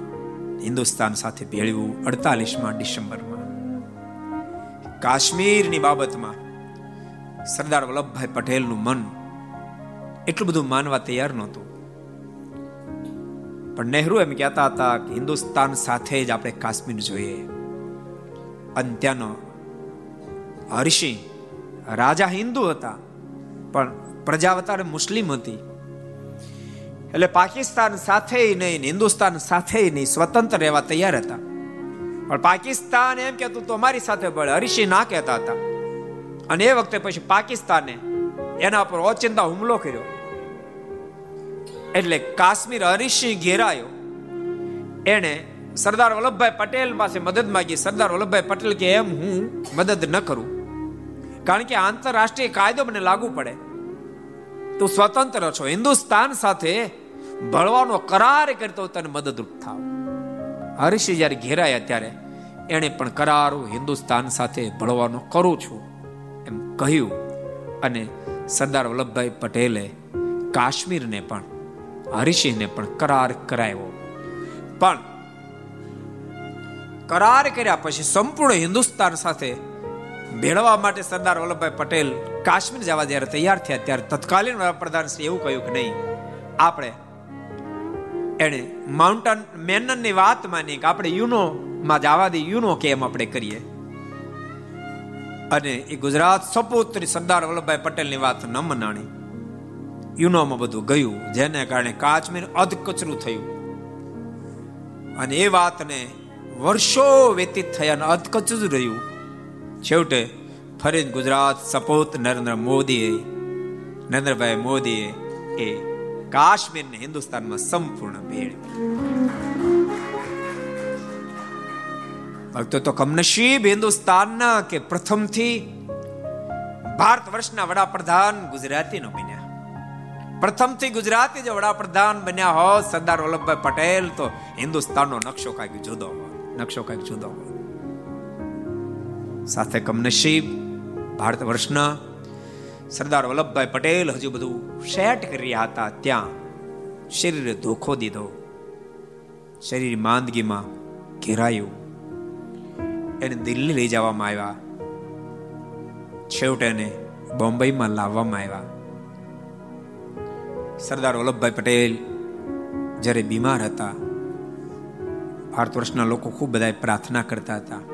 હિન્દુસ્તાન સાથે ભેળવ્યું અડતાલીસમાં ડિસેમ્બરમાં. કાશ્મીરની બાબતમાં સરદાર વલ્લભભાઈ પટેલનું મન એટલું બધું માનવા તૈયાર નહોતું. પણ નહેરુ એમ કહેતા હતા કે હિન્દુસ્તાન સાથે જ આપણે કાશ્મીર જોઈએ. અને ત્યાંનો હર્ષિ રાજા હિન્દુ હતા, પણ પ્રજા વધારે મુસ્લિમ હતી. એટલે પાકિસ્તાન સાથે નહીં, હિન્દુસ્તાન સાથે નહીં, સ્વતંત્ર રહેવા તૈયાર હતા. પણ પાકિસ્તાન એમ કેતું તો અમારી સાથે ભળે હરીશી ના કહેતા હતા. અને એ વખતે પછી પાકિસ્તાને એના પર ઓચિંતા હુમલો કર્યો. એટલે કાશ્મીર હરીશસિંહ ઘેરાયો. એને સરદાર વલ્લભભાઈ પટેલ પાસે મદદ માંગી. સરદાર વલ્લભભાઈ પટેલ કે, એમ હું મદદ ન કરું. કારણ કે આંતરરાષ્ટ્રીય કાયદો મને લાગુ પડે. તું સ્વતંત્ર છો. હિન્દુસ્તાન સાથે ભળવાનો કરાર કરતો તને મદદરૂપ થાવ. હરીશી જ્યારે ઘેરાયા ત્યારે એણે પણ કરાર હિન્દુસ્તાન સાથે ભળવાનો કરું છું એમ કહ્યું અને સરદાર વલ્લભભાઈ પટેલે કાશ્મીરને પણ હરિસિંહને પણ કરાર કરાયો પણ કરાર કર્યા પછી સંપૂર્ણ હિન્દુસ્તાન સાથે ભેળવા માટે સરદાર વલ્લભભાઈ પટેલ કાશ્મીર જવા જ્યારે તૈયાર થયા, ત્યારે તત્કાલીન વડાપ્રધાન શ્રી એવું કહ્યું કે નહીં, આપણે એને માઉન્ટન મેનનની વાત માની કે આપણે યુનો માં જવા દે, યુનો કેમ આપણે કરીએ? અને એ ગુજરાત સપુત્રી સરદાર વલ્લભભાઈ પટેલની વાત ન મનાણી. યુનોમાં બધું ગયું, જેને કારણે કાશ્મીર અધકચરું થયું. અને એ વાતને વર્ષો વ્યતીત થયા અને અધકચરું રહ્યું. છેવટે ફરી ગુજરાત સપોત નરેન્દ્ર મોદીએ, નરેન્દ્રભાઈ મોદીએ એ કાશ્મીરને હિન્દુસ્તાનમાં સંપૂર્ણ ભેળ ભક્તો, તો કમનસીબ હિન્દુસ્તાનના કે પ્રથમથી ભારત વર્ષના વડાપ્રધાન ગુજરાતી નો બન્યા. પ્રથમથી ગુજરાતી જો વડાપ્રધાન બન્યા હોત, સરદાર વલ્લભભાઈ પટેલ, તો હિન્દુસ્તાનનો નકશો કાંઈક જુદો હોત, નકશો કાંઈક જુદો હોત. સાથે કમનસીબ, ભારત વર્ષના સરદાર વલ્લભભાઈ પટેલ હજુ બધું સેટ કરી રહ્યા હતા ત્યાં શરીરે ધોખો દીધો. શરીર માંદગીમાં ઘેરાયું. એને દિલ્હી લઈ જવામાં આવ્યા. છેવટે એને બોમ્બેમાં લાવવામાં આવ્યા. સરદાર વલ્લભભાઈ પટેલ જ્યારે બીમાર હતા, ભારત વર્ષના લોકો ખૂબ બધા પ્રાર્થના કરતા હતા.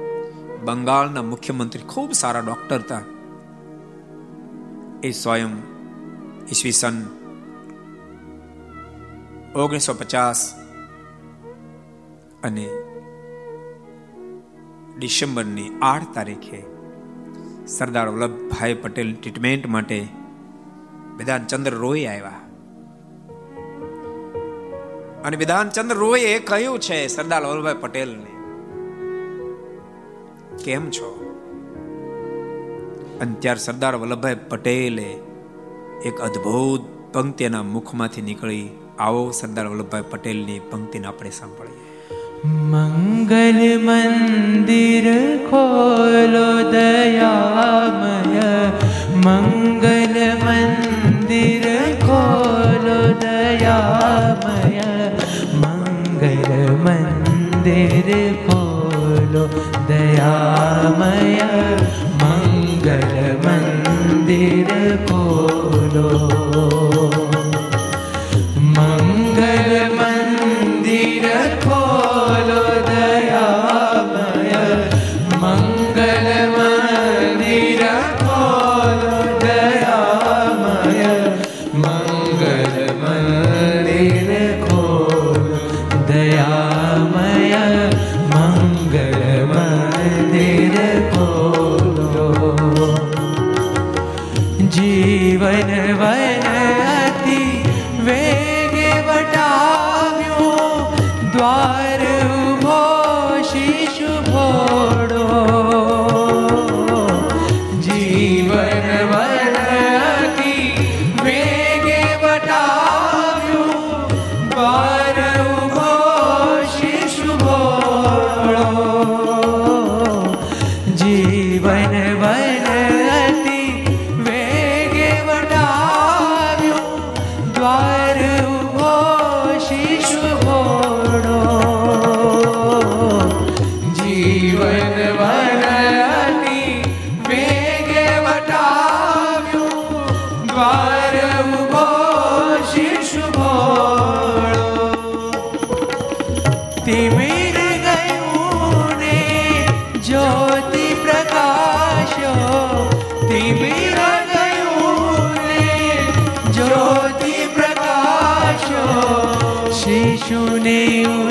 બંગાળના મુખ્યમંત્રી ખૂબ સારા ડોક્ટર હતા. એ સ્વયં ઈસવીસન ઓગણીસો પચાસ અને ડિસેમ્બરની આઠ તારીખે સરદાર વલ્લભભાઈ પટેલ ટ્રીટમેન્ટ માટે વિધાનચંદ્ર રોય આવ્યા. અને વિધાનચંદ્ર રોયે કહ્યું છે, સરદાર વલ્લભભાઈ પટેલને કેમ છો? અને સરદાર વલ્લભભાઈ પટેલે એક અદ્ભુત પંક્તિના મુખમાંથી નીકળી આવો સરદાર વલ્લભભાઈ પટેલની પંક્તિને આપણે સાંભળીએ. મંગલ મંદિર ખોલો દયામય. મંગલ મંદિર ખોલો દયામય. મંગલ મંદિર ખોલો દયામય મંગલ મંદિર ખોલો শুনেও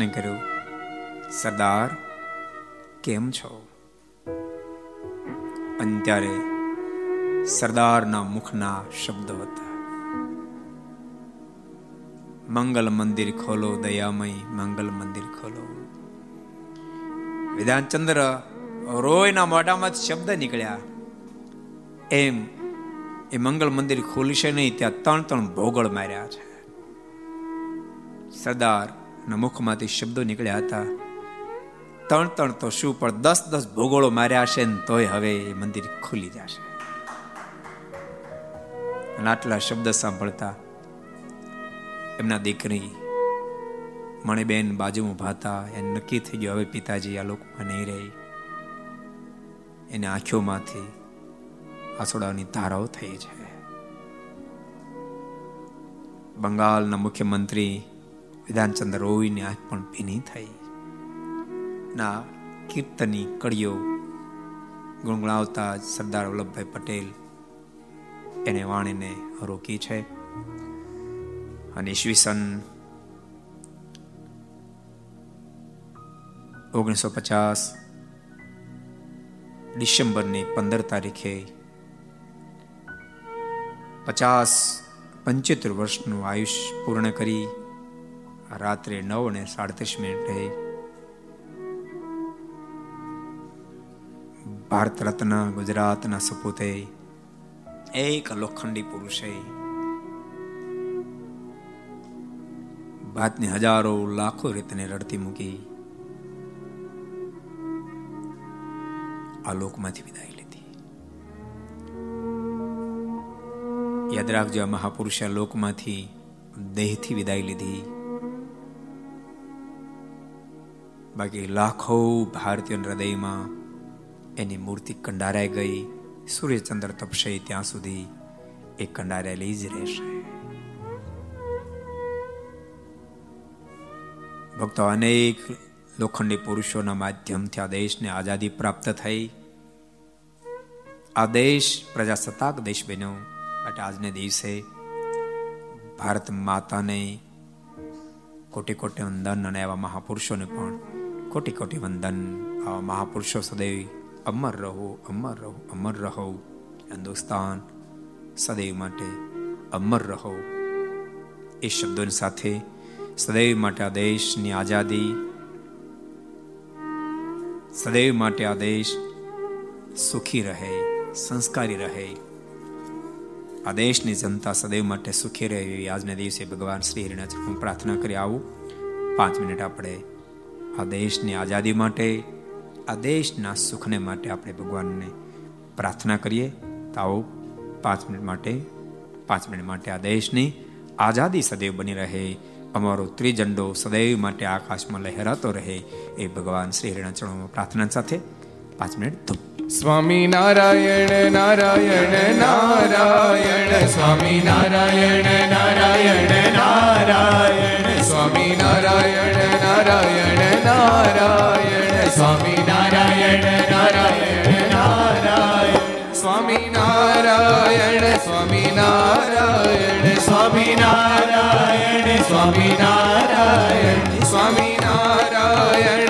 પ્રશ્ન કર્યો. સરદાર, કેમ છો? અને સરદારના મુખના શબ્દો હતા. મંગલ મંદિર ખોલો, દયામય મંગલ મંદિર ખોલો. વિધાનચંદ્ર રોયના મોઢામાં શબ્દ નીકળ્યા. એમ એ મંગલ મંદિર ખોલશે નહીં, ત્યાં ત્રણ ત્રણ ભોગળ માર્યા છે. સરદારના મુખમાંથી શબ્દો નીકળ્યા હતા. ત્રણ ત્રણ તો શું, પણ દસ દસ ભૂગોળો માર્યા છે ને તોય હવે એ મંદિર ખુલી જશે. આટલા શબ્દ સાંભળતા એમના દીકરી, મણિબેન બાજુમાં ભાતા એને નક્કી થઈ ગયું, હવે પિતાજી, આ લોકોમાં નહીં રહી. એની આંખોમાંથી આસોડાની ધારાઓ થઈ છે. બંગાળના મુખ્યમંત્રી વિધાનચંદ્ર રોવીની આંખ પણ ભીની થઈ. ના, કીર્તની કડીઓ ગુણગુણાવતા સરદાર વલ્લભભાઈ પટેલ એને વાણીને રોકી છે. અને ઈસવીસન ઓગણીસો પચાસ ડિસેમ્બરની પંદર તારીખે પચાસ પંચોતેર વર્ષનું આયુષ પૂર્ણ કરી રાત્રે નવ ને સાડત્રીસ મિનિટે ભારત રત્ન ગુજરાતના સપૂતે એક લોખંડી પુરુષે ભાતની હજારો લાખો રીતને રડતી મૂકી આ લોકમાંથી વિદાય લીધી. યાદ રાખજો આ મહાપુરુષે લોકમાંથી દેહથી વિદાય લીધી. બાકી લાખો ભારતીય હૃદયમાં એની મૂર્તિ કંડારાઈ ગઈ. સૂર્યચંદ્ર તપશે ત્યાં સુધી એ કંડારેલી જ રહેશે. ભક્તો, અનેક લોખંડી પુરુષોના માધ્યમથી આ દેશને આઝાદી પ્રાપ્ત થઈ. આ દેશ પ્રજાસત્તાક દેશ બન્યો. માટે આજને દિવસે ભારત માતાને કોટી કોટી વંદન અને એવા મહાપુરુષોને પણ કોટી કોટી વંદન. આવા મહાપુરુષો સદૈવ અમર રહો અમર રહો અમર રહો. હિન્દુસ્તાન સદૈવ માટે અમર રહો. એ શબ્દોની સાથે સદૈવ માટે આ દેશની આઝાદી, સદૈવ માટે આ દેશ સુખી રહે, સંસ્કારી રહે. આ દેશની જનતા સદૈવ માટે સુખી રહે એવી આજના દિવસે ભગવાન શ્રી હરિના હું પ્રાર્થના કરી આવું. પાંચ મિનિટ આપણે આ દેશની આઝાદી માટે, આ દેશના સુખને માટે આપણે ભગવાનને પ્રાર્થના કરીએ. તો પાંચ મિનિટ માટે, પાંચ મિનિટ માટે આ દેશની આઝાદી સદૈવ બની રહે. અમારો ત્રિજંડો સદૈવ માટે આકાશમાં લહેરાતો રહે. એ ભગવાન શ્રી હરિના પ્રાર્થના સાથે પાંચ મિનિટ ધૂપ Swami Narayan Narayan Narayan. Swami Narayan Narayan Narayan. Swami Narayan Narayan Narayan. Swami Narayan Narayan Narayan. Swami Narayan Swami Narayan. Swami Narayan Swami Narayan. Swami Narayan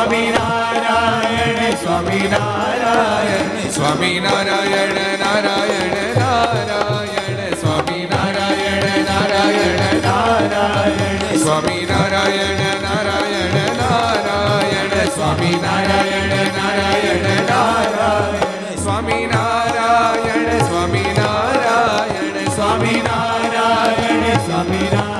Swami Narayan, Swami Narayan, Narayan, Narayan, Narayan, Narayan, Narayan, Narayan, Narayan, Narayan, Swami Narayan, Swami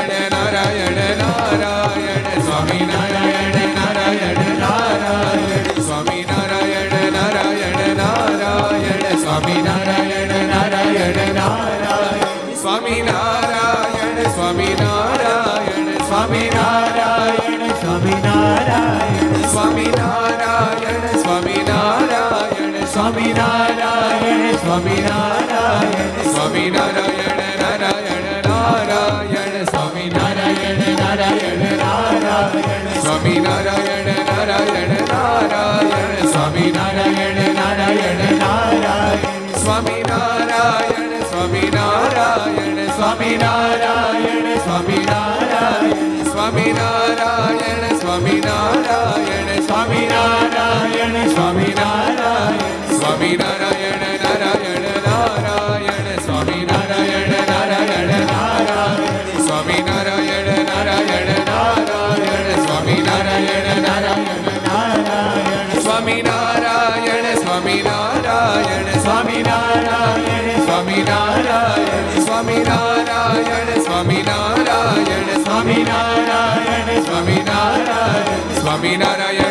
Swaminarayan Swami Narayana.